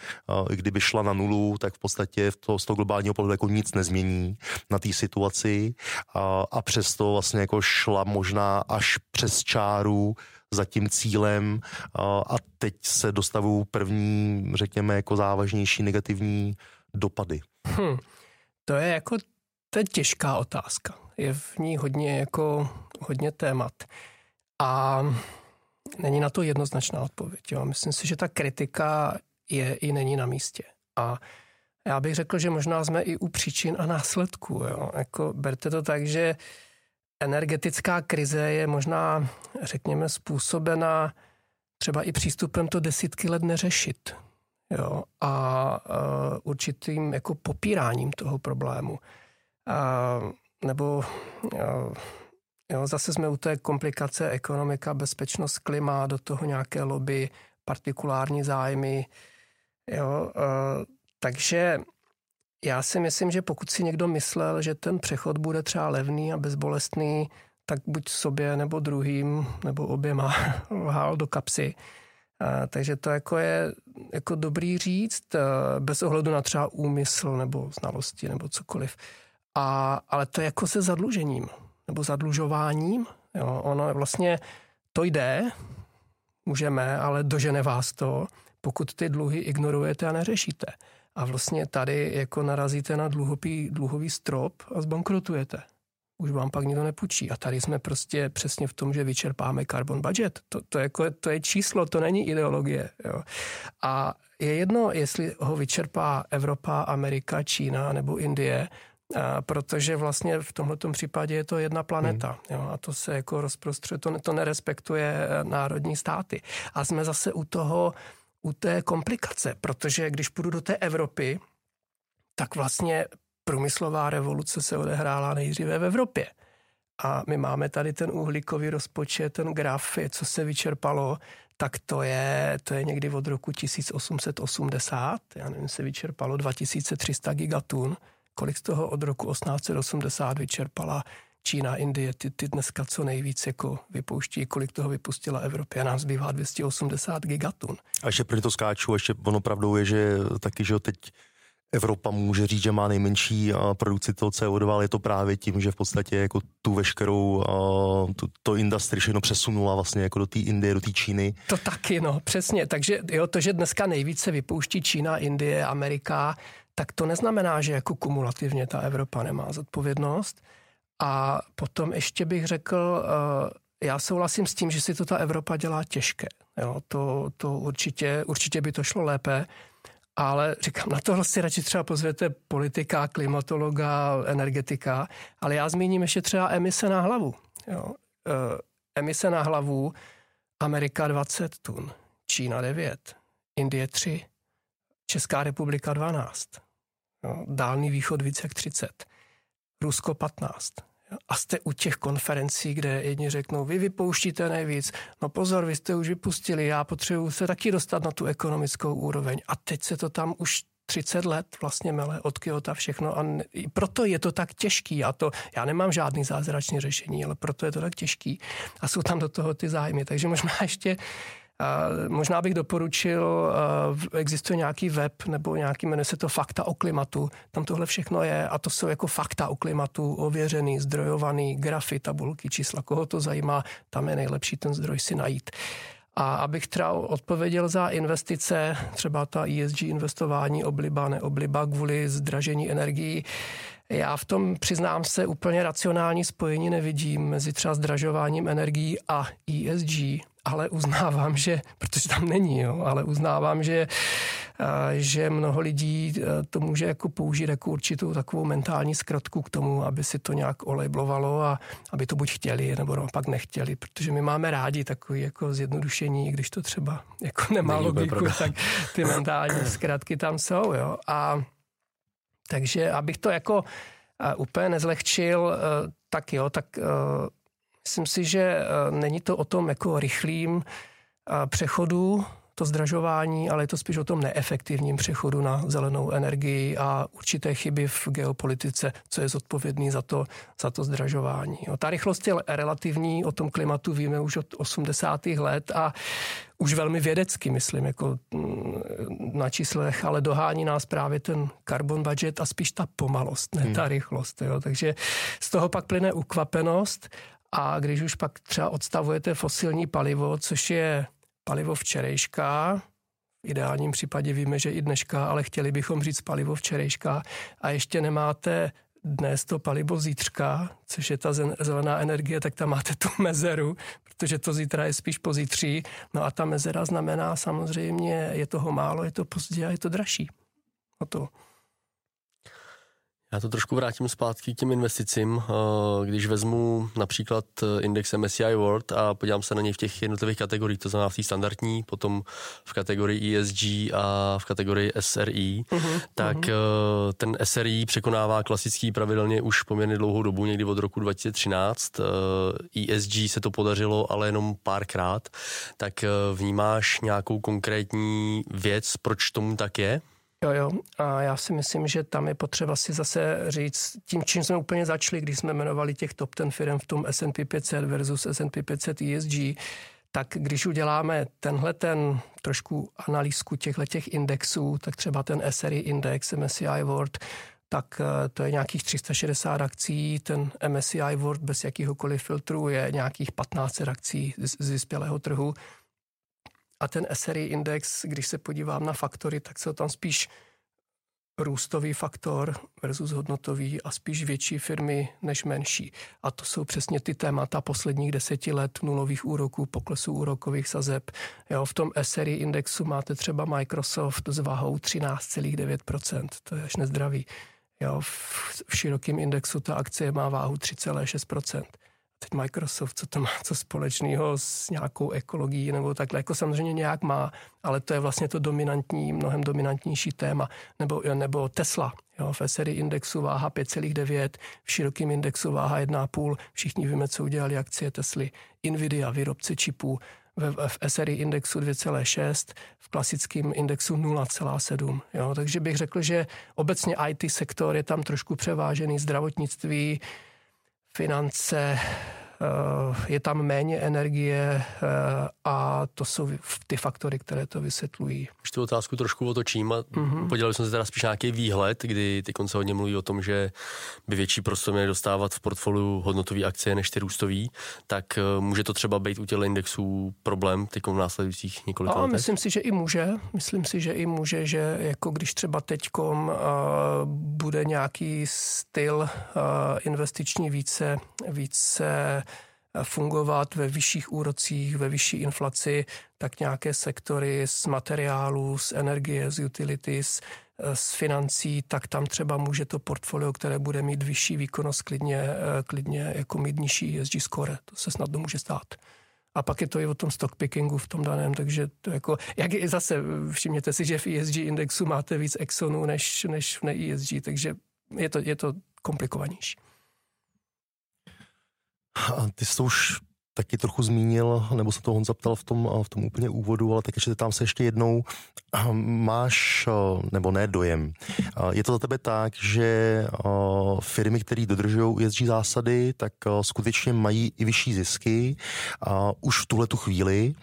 kdyby šla na nulu, tak v podstatě v to, z toho globálního pohledu jako nic nezmění na té situaci a, a přesto vlastně jako šla možná až přes čáru za tím cílem a teď se dostavují první, řekněme, jako závažnější negativní dopady. Hmm. To je jako, to je těžká otázka. Je v ní hodně jako, hodně témat. A není na to jednoznačná odpověď. Jo. Myslím si, že ta kritika je i není na místě. A já bych řekl, že možná jsme i u příčin a následků. Jo. Jako, berte to tak, že energetická krize je možná, řekněme, způsobena třeba i přístupem to desítky let neřešit. Jo, a uh, určitým jako popíráním toho problému. Uh, nebo uh, jo, zase jsme u té komplikace ekonomika, bezpečnost, klima, do toho nějaké lobby, partikulární zájmy. Jo, uh, takže já si myslím, že pokud si někdo myslel, že ten přechod bude třeba levný a bezbolestný, tak buď sobě nebo druhým nebo oběma lhal do kapsy. Takže to jako je jako dobrý říct, bez ohledu na třeba úmysl nebo znalosti nebo cokoliv. A, ale to je jako se zadlužením nebo zadlužováním. Jo. Ono vlastně to jde, můžeme, ale dožene vás to, pokud ty dluhy ignorujete a neřešíte. A vlastně tady jako narazíte na dluhopý, dluhový strop a zbankrotujete. Už vám pak nikdo nepůjčí. A tady jsme prostě přesně v tom, že vyčerpáme carbon budget. To, to, jako, to je číslo, to není ideologie. Jo. A je jedno, jestli ho vyčerpá Evropa, Amerika, Čína nebo Indie, a protože vlastně v tomto případě je to jedna planeta hmm. jo, a to se jako rozprostřuje, to, to nerespektuje eh, národní státy. A jsme zase u toho, u té komplikace, protože když půjdu do té Evropy, tak vlastně průmyslová revoluce se odehrála nejdříve v Evropě. A my máme tady ten uhlíkový rozpočet, ten graf, co se vyčerpalo, tak to je, to je někdy od roku 1880, já nevím, se vyčerpalo 2300 gigatun, kolik z toho od roku 1880 vyčerpala Čína, Indie, ty, ty dneska co nejvíc jako vypouští, kolik toho vypustila Evropa. A nám zbývá 280 gigatun. A ještě pro to skáču, ještě ono pravdou je, že taky, že teď Evropa může říct, že má nejmenší produkci toho CO2, ale je to právě tím, že v podstatě jako tu veškerou tu, to industry všechno přesunula vlastně jako do té Indie, do té Číny. To taky, no, přesně. Takže jo, to, že dneska nejvíce vypouští Čína, Indie, Amerika, tak to neznamená, že jako kumulativně ta Evropa nemá zodpovědnost. A potom ještě bych řekl, eh, já souhlasím s tím, že si to ta Evropa dělá těžké. Jo, to, to určitě, určitě by to šlo lépe, ale říkám, na tohle si radši třeba pozvěte politika, klimatologa, energetika, ale já zmíním ještě třeba emise na hlavu. Jo. E, emise na hlavu, Amerika 20 tun, Čína 9, Indie 3, Česká republika 12, jo. Dálný východ více jak 30, Rusko 15, a jste u těch konferencí, kde jedni řeknou, vy vypouštíte nejvíc, no pozor, vy jste už vypustili, já potřebuji se taky dostat na tu ekonomickou úroveň. A teď se to tam už 30 let vlastně mele od Kyoto všechno a ne, proto je to tak těžký. A to, já nemám žádný zázračný řešení, ale proto je to tak těžký. A jsou tam do toho ty zájmy, takže možná ještě Možná bych doporučil, existuje nějaký web nebo nějaký, jmenuje se to Fakta o klimatu. Tam tohle všechno je a to jsou jako fakta o klimatu, ověřený, zdrojovaný, grafy, tabulky, čísla. Koho to zajímá, tam je nejlepší ten zdroj si najít. A abych třeba odpověděl za investice, třeba ta ESG investování, obliba, neobliba kvůli zdražení energií, já v tom, přiznám se, úplně racionální spojení nevidím mezi třeba zdražováním energií a ESG, ale uznávám, že, protože tam není, jo, ale uznávám, že, že mnoho lidí to může jako použít jako určitou takovou mentální zkratku k tomu, aby si to nějak olejblovalo a aby to buď chtěli, nebo naopak nechtěli, protože my máme rádi takový jako zjednodušení, když to třeba jako nemá Není logiku, tak ty mentální zkratky tam jsou, jo. A takže abych to jako úplně nezlehčil, tak jo, tak Myslím si, že eh, není to o tom jako rychlým eh, přechodu, to zdražování, ale je to spíš o tom neefektivním přechodu na zelenou energii a určité chyby v geopolitice, co je zodpovědný za to, za to zdražování. O, ta rychlost je relativní, o tom klimatu víme už od 80. let a už velmi vědecky, myslím, jako mm, na číslech, ale dohání nás právě ten carbon budget a spíš ta pomalost, ne ta hmm. rychlost. Jo. Takže z toho pak plyne ukvapenost a když už pak třeba odstavujete fosilní palivo, což je palivo včerejška, v ideálním případě víme, že i dneška, ale chtěli bychom říct palivo včerejška a ještě nemáte dnes to palivo zítřka, což je ta zelená energie, tak tam máte tu mezeru, protože to zítra je spíš pozítří. No a ta mezera znamená samozřejmě, je toho málo, je to pozdě a je to dražší. O to. Já to trošku vrátím zpátky k těm investicím. Eh, když vezmu například eh, index MSCI World a podívám se na něj v těch jednotlivých kategoriích, to znamená v té standardní, potom v kategorii ESG a v kategorii SRI, uh-huh, tak uh-huh. ten SRI překonává klasický pravidelně už poměrně dlouhou dobu, někdy od roku 2013. ESG se to podařilo, ale jenom párkrát. Tak vnímáš nějakou konkrétní věc, proč tomu tak je? Jo, jo. A já si myslím, že tam je potřeba si zase říct, tím, čím jsme úplně začali, když jsme jmenovali těch top 10 firm v tom S&P 500 versus S&P 500 ESG, tak když uděláme tenhle ten trošku analýzku těchto těch indexů, tak třeba ten SRI index, MSCI World, tak eh, to je nějakých 360 akcí, ten MSCI World bez jakýhokoliv filtru je nějakých 15 akcí z, z vyspělého trhu. A ten SRI index, když se podívám na faktory, tak jsou tam spíš růstový faktor versus hodnotový a spíš větší firmy než menší. A to jsou přesně ty témata posledních deseti let nulových úroků, poklesu úrokových sazeb. Jo, v tom SRI indexu máte třeba Microsoft s váhou 13,9%, to je až nezdravý. Jo, v, v širokém indexu ta akcie má váhu 3,6% teď Microsoft, co to má co společného s nějakou ekologií nebo takhle, jako samozřejmě nějak má, ale to je vlastně to dominantní, mnohem dominantnější téma. Nebo, nebo Tesla, jo, v SRI indexu váha 5,9, v širokém indexu váha 1,5, všichni víme, co udělali akcie Tesly. Nvidia, výrobce čipů, v, v SRI indexu 2,6, v klasickém indexu 0,7. Jo, takže bych řekl, že obecně IT sektor je tam trošku převážený, zdravotnictví, Finanz. Äh, je tam méně energie eh, a to jsou ty faktory, které to vysvětlují. Už tu otázku trošku otočím a mm-hmm. podělali jsme se teda spíš nějaký výhled, kdy ty konce hodně mluví o tom, že by větší prostor měli dostávat v portfoliu hodnotové akcie než ty růstové, tak eh, může to třeba být u těch indexů problém teď v následujících několika letech? Myslím si, že i může. Myslím si, že i může, že jako když třeba teďkom uh, bude nějaký styl uh, investiční více, více fungovat ve vyšších úrocích, ve vyšší inflaci, tak nějaké sektory z materiálu, z energie, z utilities, z financí, tak tam třeba může to portfolio, které bude mít vyšší výkonnost, klidně, eh, klidně jako mít nižší ESG score. To se snadno může stát. A pak je to i o tom stock pickingu v tom daném, takže to jako, jak je zase, všimněte si, že v ESG indexu máte víc Exxonů než, než v ne-ESG, takže je to, je to komplikovanější. Ty jsi to už taky trochu zmínil, nebo se to Honza ptal v tom, v tom úplně úvodu, ale tak ještě tam se ještě jednou. Máš, nebo ne dojem, je to za tebe tak, že firmy, které dodržují ESG zásady, tak skutečně mají i vyšší zisky už v tuhle tu chvíli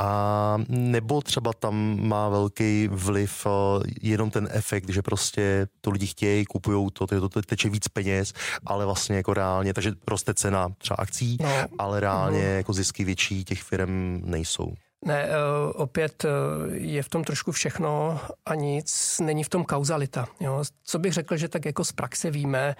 a nebo třeba tam má velký vliv uh, jenom ten efekt, že prostě to lidi chtějí, kupují to, to, to teče víc peněz, ale vlastně jako reálně, takže roste cena třeba akcí, no. ale reálně no. jako zisky větší těch firm nejsou. Ne, uh, opět uh, je v tom trošku všechno a nic, není v tom kauzalita. Jo. Co bych řekl, že tak jako z praxe víme,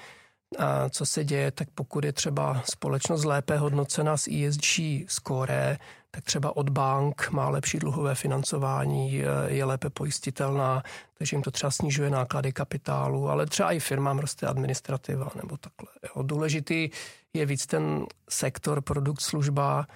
a co se děje, tak pokud je třeba společnost lépe hodnocena s ESG score, tak třeba od bank má lepší dluhové financování, je lépe pojistitelná, takže jim to třeba snižuje náklady kapitálu, ale třeba i firmám roste administrativa nebo takhle. Jo. Důležitý je víc ten sektor, produkt, služba,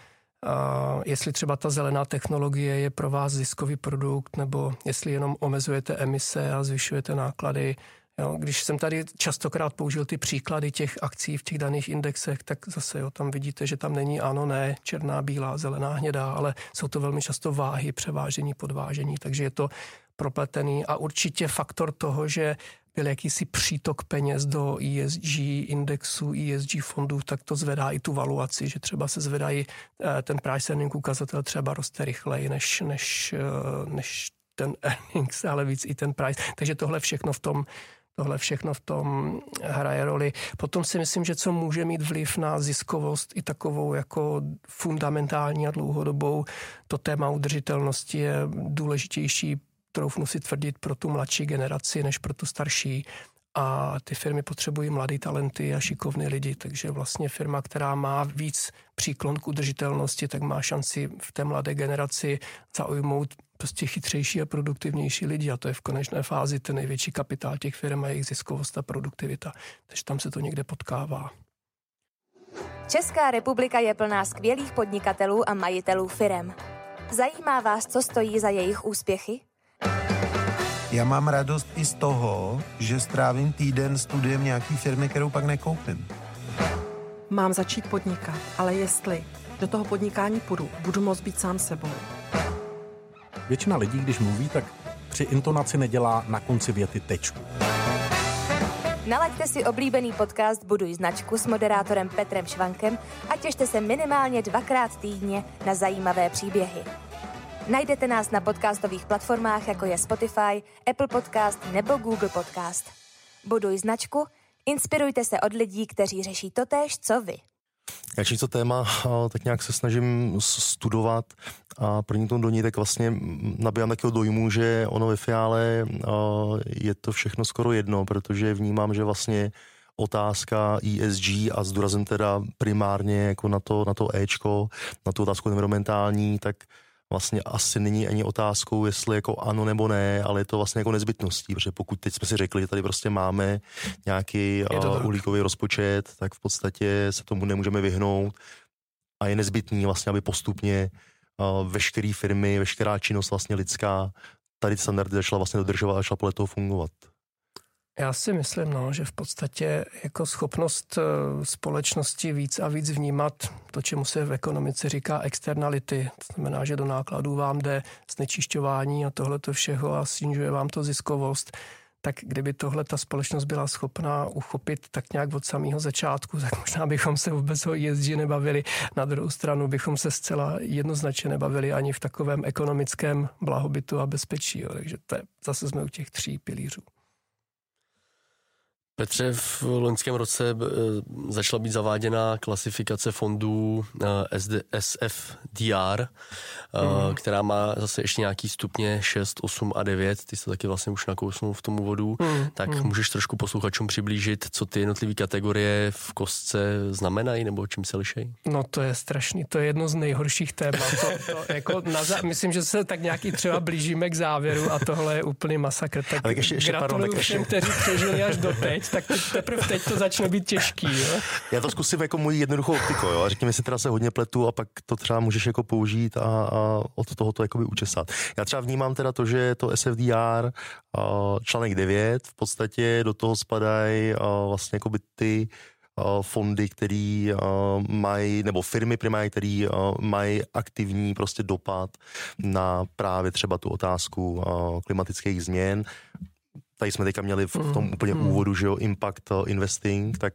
a jestli třeba ta zelená technologie je pro vás ziskový produkt, nebo jestli jenom omezujete emise a zvyšujete náklady, Jo, když jsem tady častokrát použil ty příklady těch akcí v těch daných indexech, tak zase jo, tam vidíte, že tam není ano, ne, černá, bílá, zelená, hnědá, ale jsou to velmi často váhy, převážení, podvážení, takže je to propletený a určitě faktor toho, že byl jakýsi přítok peněz do ESG indexu, ESG fondů, tak to zvedá i tu valuaci, že třeba se zvedají, eh, ten price earning ukazatel třeba roste rychleji než, než, eh, než ten earnings, ale víc i ten price. Takže tohle všechno v tom Tohle všechno v tom hraje roli. Potom si myslím, že co může mít vliv na ziskovost i takovou jako fundamentální a dlouhodobou, to téma udržitelnosti je důležitější, troufnu si tvrdit, pro tu mladší generaci, než pro tu starší. a ty firmy potřebují mladé talenty a šikovné lidi, takže vlastně firma, která má víc příklon k udržitelnosti, tak má šanci v té mladé generaci zaujmout prostě chytřejší a produktivnější lidi a to je v konečné fázi ten největší kapitál těch firm a jejich ziskovost a produktivita. Takže tam se to někde potkává. Česká republika je plná skvělých podnikatelů a majitelů firem. Zajímá vás, co stojí za jejich úspěchy? Já mám radost i z toho, že strávím týden studiem nějaký firmy, kterou pak nekoupím. Mám začít podnikat, ale jestli do toho podnikání půjdu, budu moct být sám sebou. Většina lidí, když mluví, tak při intonaci nedělá na konci věty tečku. Nalaďte si oblíbený podcast Buduj značku s moderátorem Petrem Švankem a těšte se minimálně dvakrát týdně na zajímavé příběhy. Najdete nás na podcastových platformách, jako je Spotify, Apple Podcast nebo Google Podcast. Buduj značku, inspirujte se od lidí, kteří řeší totéž, co vy. Já čím to téma tak nějak se snažím studovat a proniknout do ní, tak vlastně nabíjám takového dojmu, že ono ve fiále je to všechno skoro jedno, protože vnímám, že vlastně otázka ESG a zdůrazem teda primárně jako na to, na to Ečko, na tu otázku environmentální, tak vlastně asi není ani otázkou, jestli jako ano nebo ne, ale je to vlastně jako nezbytností, protože pokud teď jsme si řekli, že tady prostě máme nějaký uh, uhlíkový rozpočet, tak v podstatě se tomu nemůžeme vyhnout a je nezbytný vlastně, aby postupně uh, veškeré firmy, veškerá činnost vlastně lidská, tady standardy začala vlastně dodržovat a začala podle toho fungovat. Já si myslím, no, že v podstatě jako schopnost eh, společnosti víc a víc vnímat to, čemu se v ekonomice říká externality, to znamená, že do nákladů vám jde znečišťování a tohle to všeho a snižuje vám to ziskovost, tak kdyby tohle ta společnost byla schopná uchopit tak nějak od samého začátku, tak možná bychom se vůbec o ESG nebavili. Na druhou stranu bychom se zcela jednoznačně nebavili ani v takovém ekonomickém blahobytu a bezpečí. Jo. Takže to je, zase jsme u těch tří pilířů. Petře, v loňském roce eh, začala být zaváděna klasifikace fondů eh, SD, SFDR, mm. která má zase ještě nějaký stupně 6, 8 a 9. Ty se taky vlastně už nakousnul v tom úvodu. Mm. Tak mm. můžeš trošku posluchačům přiblížit, co ty jednotlivé kategorie v kostce znamenají nebo čím se lišejí? No to je strašný, to je jedno z nejhorších témat. To, to jako na za, myslím, že se tak nějaký třeba blížíme k závěru a tohle je úplný masakr. Tak, tak ještě, ještě, gratuluju pardon, tak všem, ještě... kteří přežili až do teď tak teprve teď to začne být těžký. Jo? Já to zkusím jako můj jednoduchou optikou, jo? řekněme si teda se hodně pletu a pak to třeba můžeš jako použít a, a od toho to jakoby učesat. Já třeba vnímám teda to, že to SFDR článek 9 v podstatě do toho spadají vlastně jako by ty fondy, který mají, nebo firmy primárně, který mají aktivní prostě dopad na právě třeba tu otázku klimatických změn tady jsme teďka měli v tom mm, úplně mm. úvodu, že jo, impact investing, tak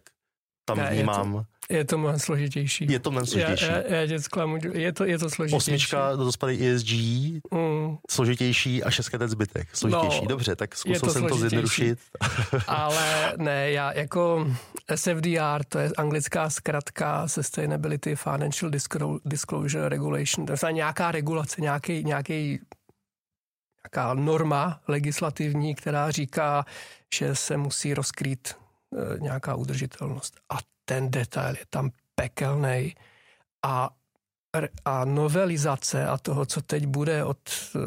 tam ne, vnímám. Je to, je to mnohem složitější. Je to mnohem složitější. Já, já, já tě zklamu, je to, je to složitější. Osmička, do toho spadají ESG, mm. složitější a šestka ten zbytek. Složitější, no, dobře, tak zkusil to jsem to zjednodušit. Ale ne, já jako SFDR, to je anglická zkratka Sustainability Financial Disclosure Regulation, to je nějaká regulace, nějaký, nějaký nějaká norma legislativní, která říká, že se musí rozkrýt e, nějaká udržitelnost. A ten detail je tam pekelný a a novelizace a toho, co teď bude od uh,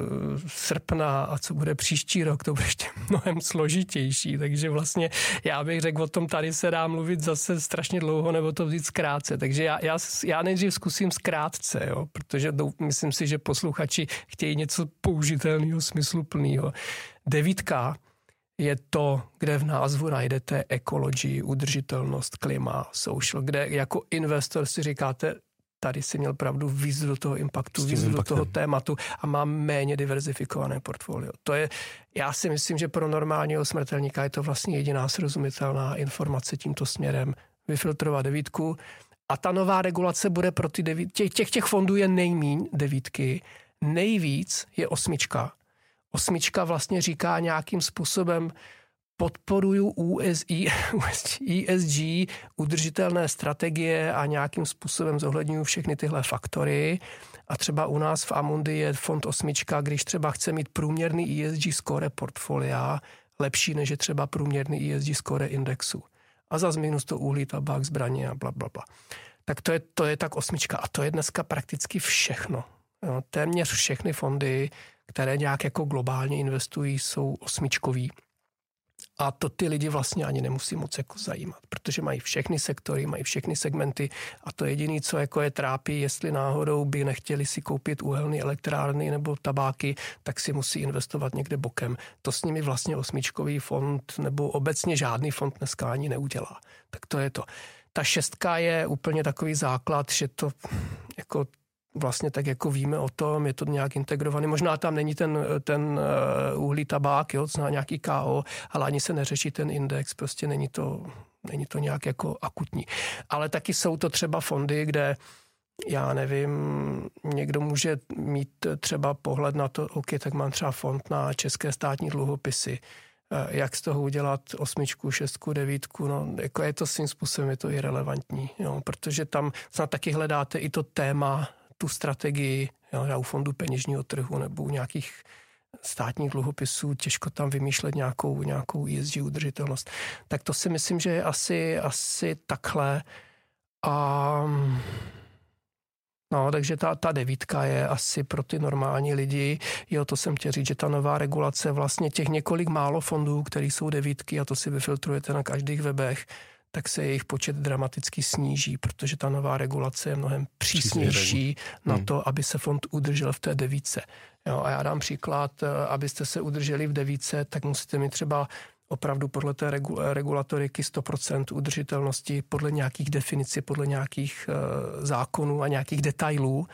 srpna a co bude příští rok, to bude ještě mnohem složitější. Takže vlastně já bych řekl, o tom tady se dá mluvit zase strašně dlouho, nebo to vzít zkrátce. Takže já, já, já nejdřív zkusím zkrátce, jo, protože do, myslím si, že posluchači chtějí něco použitelného, smysluplného. Devítka je to, kde v názvu najdete ecology, udržitelnost, klima, social, kde jako investor si říkáte, tady si měl pravdu víc do toho impaktu, víc do toho tématu a má méně diverzifikované portfolio. To je, já si myslím, že pro normálního smrtelníka je to vlastně jediná srozumitelná informace tímto směrem. Vyfiltrovat devítku a ta nová regulace bude pro ty devít, těch, těch, těch fondů je nejmíň devítky, nejvíc je osmička. Osmička vlastně říká nějakým způsobem, podporuju USI, ESG, udržitelné strategie a nějakým způsobem zohledňuju všechny tyhle faktory. A třeba u nás v Amundi je fond osmička, když třeba chce mít průměrný ESG score portfolia lepší než je třeba průměrný ESG score indexu. A za minus to uhlí, tabák, zbraně a bla, bla, bla. Tak to je, to je tak osmička. A to je dneska prakticky všechno. Jo, téměř všechny fondy, které nějak jako globálně investují, jsou osmičkový. A to ty lidi vlastně ani nemusí moc jako zajímat, protože mají všechny sektory, mají všechny segmenty a to jediné, co jako je trápí, jestli náhodou by nechtěli si koupit uhelné elektrárny nebo tabáky, tak si musí investovat někde bokem. To s nimi vlastně osmičkový fond nebo obecně žádný fond dneska ani neudělá. Tak to je to. Ta šestka je úplně takový základ, že to jako vlastně tak jako víme o tom, je to nějak integrovaný. Možná tam není ten, ten eh, uhlí tabák, jo, zná nějaký KO, ale ani se neřeší ten index, prostě není to, není to nějak jako akutní. Ale taky jsou to třeba fondy, kde já nevím, někdo může mít třeba pohled na to, OK, tak mám třeba fond na české státní dluhopisy, eh, jak z toho udělat osmičku, šestku, devítku, no, jako je to svým způsobem, je to irrelevantní, jo, protože tam snad taky hledáte i to téma tu strategii jo, u fondu peněžního trhu nebo u nějakých státních dluhopisů, těžko tam vymýšlet nějakou, nějakou ESG udržitelnost. Tak to si myslím, že je asi, asi takhle. A No, takže ta, ta devítka je asi pro ty normální lidi. Jo, to jsem chtěl říct, že ta nová regulace vlastně těch několik málo fondů, které jsou devítky a to si vyfiltrujete na každých webech, tak se jejich počet dramaticky sníží, protože ta nová regulace je mnohem přísnější na hmm. to, aby se fond udržel v té devíce. Jo, a já dám příklad, eh, abyste se udrželi v devíce, tak musíte mít třeba opravdu podle té regulatoriky 100% udržitelnosti, podle nějakých definicí, podle nějakých uh, zákonů a nějakých detailů,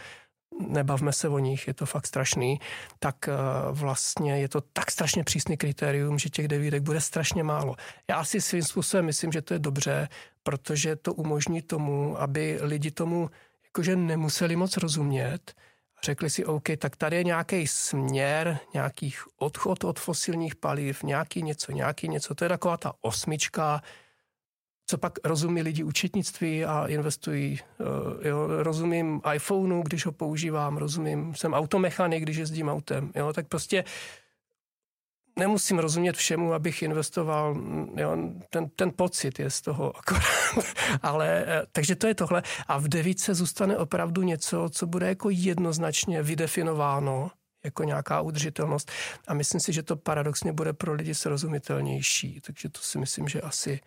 nebavme se o nich, je to fakt strašný, tak eh, vlastně je to tak strašně přísný kritérium, že těch devírek bude strašně málo. Já si svým způsobem myslím, že to je dobře, protože to umožní tomu, aby lidi tomu jakože nemuseli moc rozumět, řekli si, OK, tak tady je nějaký směr, nějakých odchod od fosilních paliv, nějaký něco, nějaký něco. To je taková ta osmička, co pak rozumí lidi účetnictví a investují. Eh, jo, rozumím iPhoneu, když ho používám, rozumím, jsem automechanik, když jezdím autem. Jo, tak prostě nemusím rozumět všemu, abych investoval. Jo, ten, ten pocit je z toho akorát. Ale, eh, takže to je tohle. A v devíce zůstane opravdu něco, co bude jako jednoznačně vydefinováno jako nějaká udržitelnost. A myslím si, že to paradoxně bude pro lidi srozumitelnější. Takže to si myslím, že asi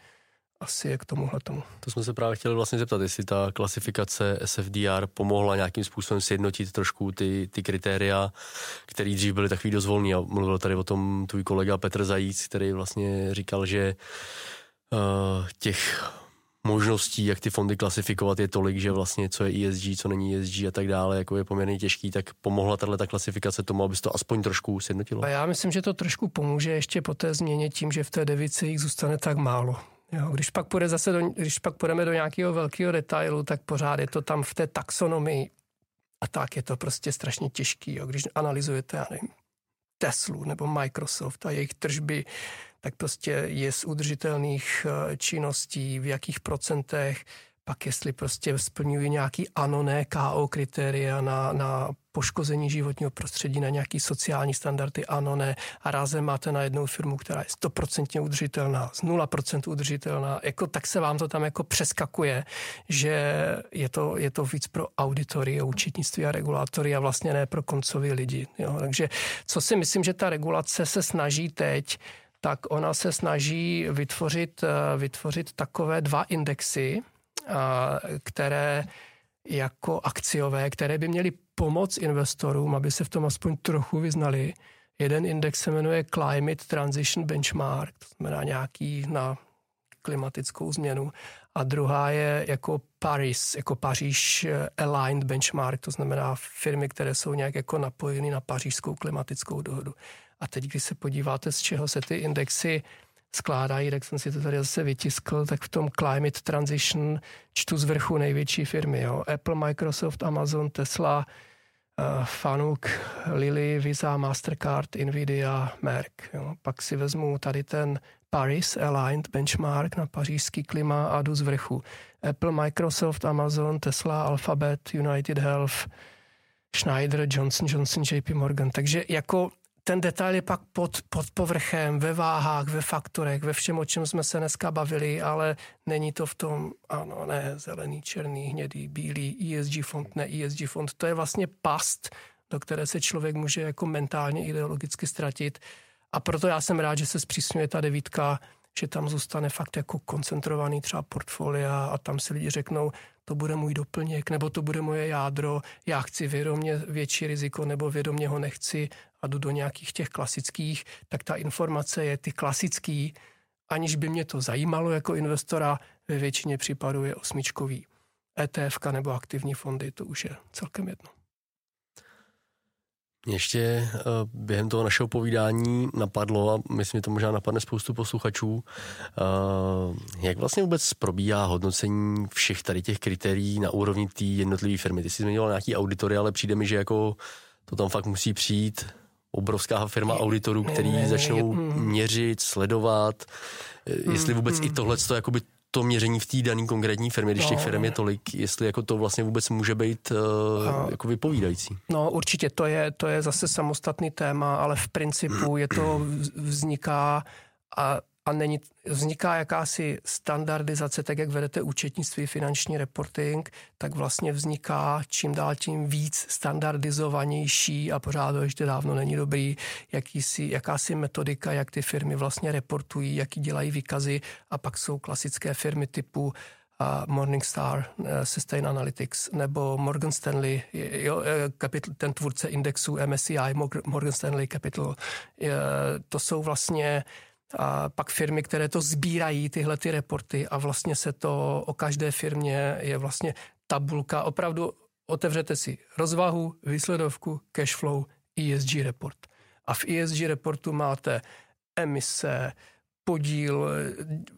asi je k tomuhle tomu. To jsme se právě chtěli vlastně zeptat, jestli ta klasifikace SFDR pomohla nějakým způsobem sjednotit trošku ty, ty kritéria, které dřív byly takový dozvolný a mluvil tady o tom tvůj kolega Petr Zajíc, který vlastně říkal, že uh, těch možností, jak ty fondy klasifikovat, je tolik, že vlastně co je ESG, co není ESG a tak dále, jako je poměrně těžký, tak pomohla tahle ta klasifikace tomu, aby to aspoň trošku sjednotilo? A já myslím, že to trošku pomůže ještě po té změně tím, že v té devici jich zůstane tak málo. Jo, když pak půjde zase do, když pak půjdeme do nějakého velkého detailu, tak pořád je to tam v té taxonomii a tak je to prostě strašně těžký. Jo. Když analyzujete, já nevím, Teslu nebo Microsoft a jejich tržby, tak prostě je z udržitelných eh, činností, v jakých procentech, pak jestli prostě splňují nějaký ano, ne, KO kritéria na, na poškození životního prostředí, na nějaký sociální standardy, ano, ne. A rázem máte na jednou firmu, která je stoprocentně udržitelná, z 0% udržitelná, jako tak se vám to tam jako přeskakuje, že je to, je to víc pro auditory, účetnictví a regulátory a vlastně ne pro koncový lidi. Jo. Takže co si myslím, že ta regulace se snaží teď, tak ona se snaží vytvořit, eh, vytvořit takové dva indexy, které jako akciové, které by měly pomoct investorům, aby se v tom aspoň trochu vyznali. Jeden index se jmenuje Climate Transition Benchmark, to znamená nějaký na klimatickou změnu. A druhá je jako Paris, jako Paříž eh, Aligned Benchmark, to znamená firmy, které jsou nějak jako napojeny na pařížskou klimatickou dohodu. A teď, když se podíváte, z čeho se ty indexy skládají, tak jsem si to tady zase vytiskl, tak v tom Climate Transition čtu z vrchu největší firmy. Jo. Apple, Microsoft, Amazon, Tesla, uh, Fanuc, Lilly, Visa, Mastercard, Nvidia, Merck. Jo. Pak si vezmu tady ten Paris Aligned Benchmark na pařížský klima a jdu z vrchu. Apple, Microsoft, Amazon, Tesla, Alphabet, United Health, Schneider, Johnson Johnson, JP Morgan. Takže jako ten detail je pak pod, pod povrchem, ve váhách, ve faktorech, ve všem, o čem jsme se dneska bavili, ale není to v tom, ano, ne, zelený, černý, hnědý, bílý, ESG fond, ne ESG fond. To je vlastně past, do které se člověk může jako mentálně, ideologicky ztratit. A proto já jsem rád, že se zpřísňuje ta devítka, že tam zůstane fakt jako koncentrovaný třeba portfolia a tam si lidi řeknou, to bude můj doplněk, nebo to bude moje jádro, já chci vědomě větší riziko, nebo vědomě ho nechci a jdu do nějakých těch klasických, tak ta informace je ty klasický, aniž by mě to zajímalo jako investora, ve většině případů je osmičkový. ETF nebo aktivní fondy, to už je celkem jedno. Mě ještě uh, během toho našeho povídání napadlo, a myslím, že to možná napadne spoustu posluchačů, uh, jak vlastně vůbec probíhá hodnocení všech tady těch kritérií na úrovni té jednotlivé firmy. Ty jsi zmiňoval nějaký auditory, ale přijde mi, že jako to tam fakt musí přijít obrovská firma auditorů, který začnou měřit, sledovat, jestli vůbec i tohle to to měření v té dané konkrétní firmě, když no, těch firm je tolik, jestli jako to vlastně vůbec může být uh, jako vypovídající. No určitě, to je, to je zase samostatný téma, ale v principu je to vzniká a a není, vzniká jakási standardizace, tak jak vedete účetnictví, finanční reporting, tak vlastně vzniká čím dál tím víc standardizovanější a pořád to ještě dávno není dobrý, jakýsi, jakási metodika, jak ty firmy vlastně reportují, jaký dělají výkazy a pak jsou klasické firmy typu Morningstar, uh, Sustain Analytics nebo Morgan Stanley, jo, eh, capital, ten tvůrce indexu MSCI, Morgan Stanley Capital. To jsou vlastně a pak firmy, které to sbírají, tyhle ty reporty a vlastně se to o každé firmě je vlastně tabulka. Opravdu otevřete si rozvahu, výsledovku, cash flow, ESG report. A v ESG reportu máte emise, podíl,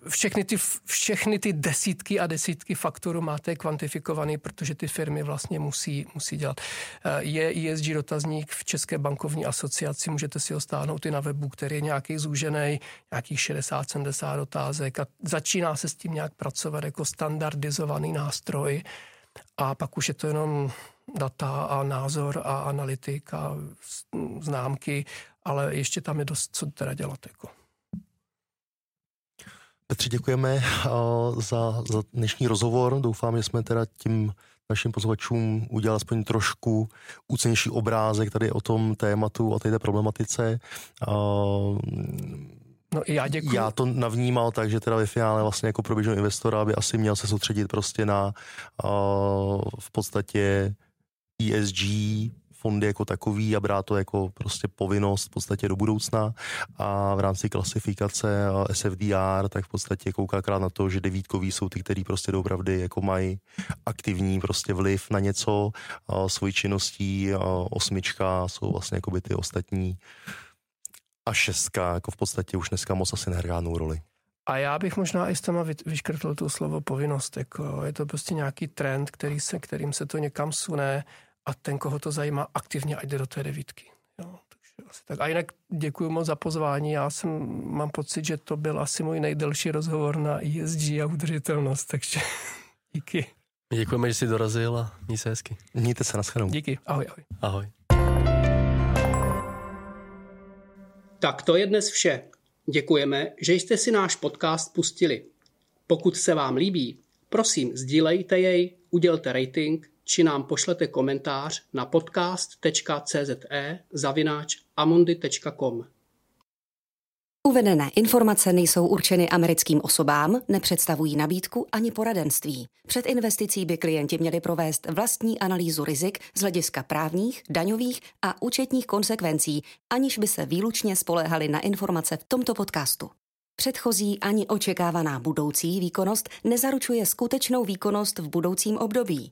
všechny ty, všechny ty desítky a desítky faktorů máte kvantifikovaný, protože ty firmy vlastně musí, musí dělat. Eh, je ESG dotazník v České bankovní asociaci, můžete si ho stáhnout i na webu, který je nějaký zúžený, nějakých 60-70 otázek a začíná se s tím nějak pracovat jako standardizovaný nástroj a pak už je to jenom data a názor a analytik a známky, ale ještě tam je dost co teda dělat. Jako. Petře, děkujeme eh, za, za dnešní rozhovor. Doufám, že jsme teda tím našim pozvačům udělali aspoň trošku úcennější obrázek tady o tom tématu a té problematice. Eh, no já děkuji. Já to navnímal tak, že teda ve finále vlastně jako pro běžného investora by asi měl se soustředit prostě na uh, v podstatě ESG, fondy jako takový a brát to jako prostě povinnost v podstatě do budoucna a v rámci klasifikace SFDR tak v podstatě kouká krát na to, že devítkoví jsou ty, který prostě doopravdy jako mají aktivní prostě vliv na něco svojí činností, osmička jsou vlastně jako by ty ostatní a šestka jako v podstatě už dneska moc asi nehrá roli. A já bych možná i s tama vyškrtl to slovo povinnost. Jako je to prostě nějaký trend, který se, kterým se to někam sune a ten, koho to zajímá, aktivně ať jde do té devítky. Jo, takže asi tak. A jinak děkuji moc za pozvání. Já jsem, mám pocit, že to byl asi můj nejdelší rozhovor na ESG a udržitelnost, takže díky. Děkujeme, že jsi dorazil a měj se hezky. Mějte se, naschledanou. Díky, ahoj, ahoj. Ahoj. Tak to je dnes vše. Děkujeme, že jste si náš podcast pustili. Pokud se vám líbí, prosím, sdílejte jej, udělte rating či nám pošlete komentář na podcast.cze zavináč amundi.com. Uvedené informace nejsou určeny americkým osobám, nepředstavují nabídku ani poradenství. Před investicí by klienti měli provést vlastní analýzu rizik z hlediska právních, daňových a účetních konsekvencí, aniž by se výlučně spoléhali na informace v tomto podcastu. Předchozí ani očekávaná budoucí výkonnost nezaručuje skutečnou výkonnost v budoucím období.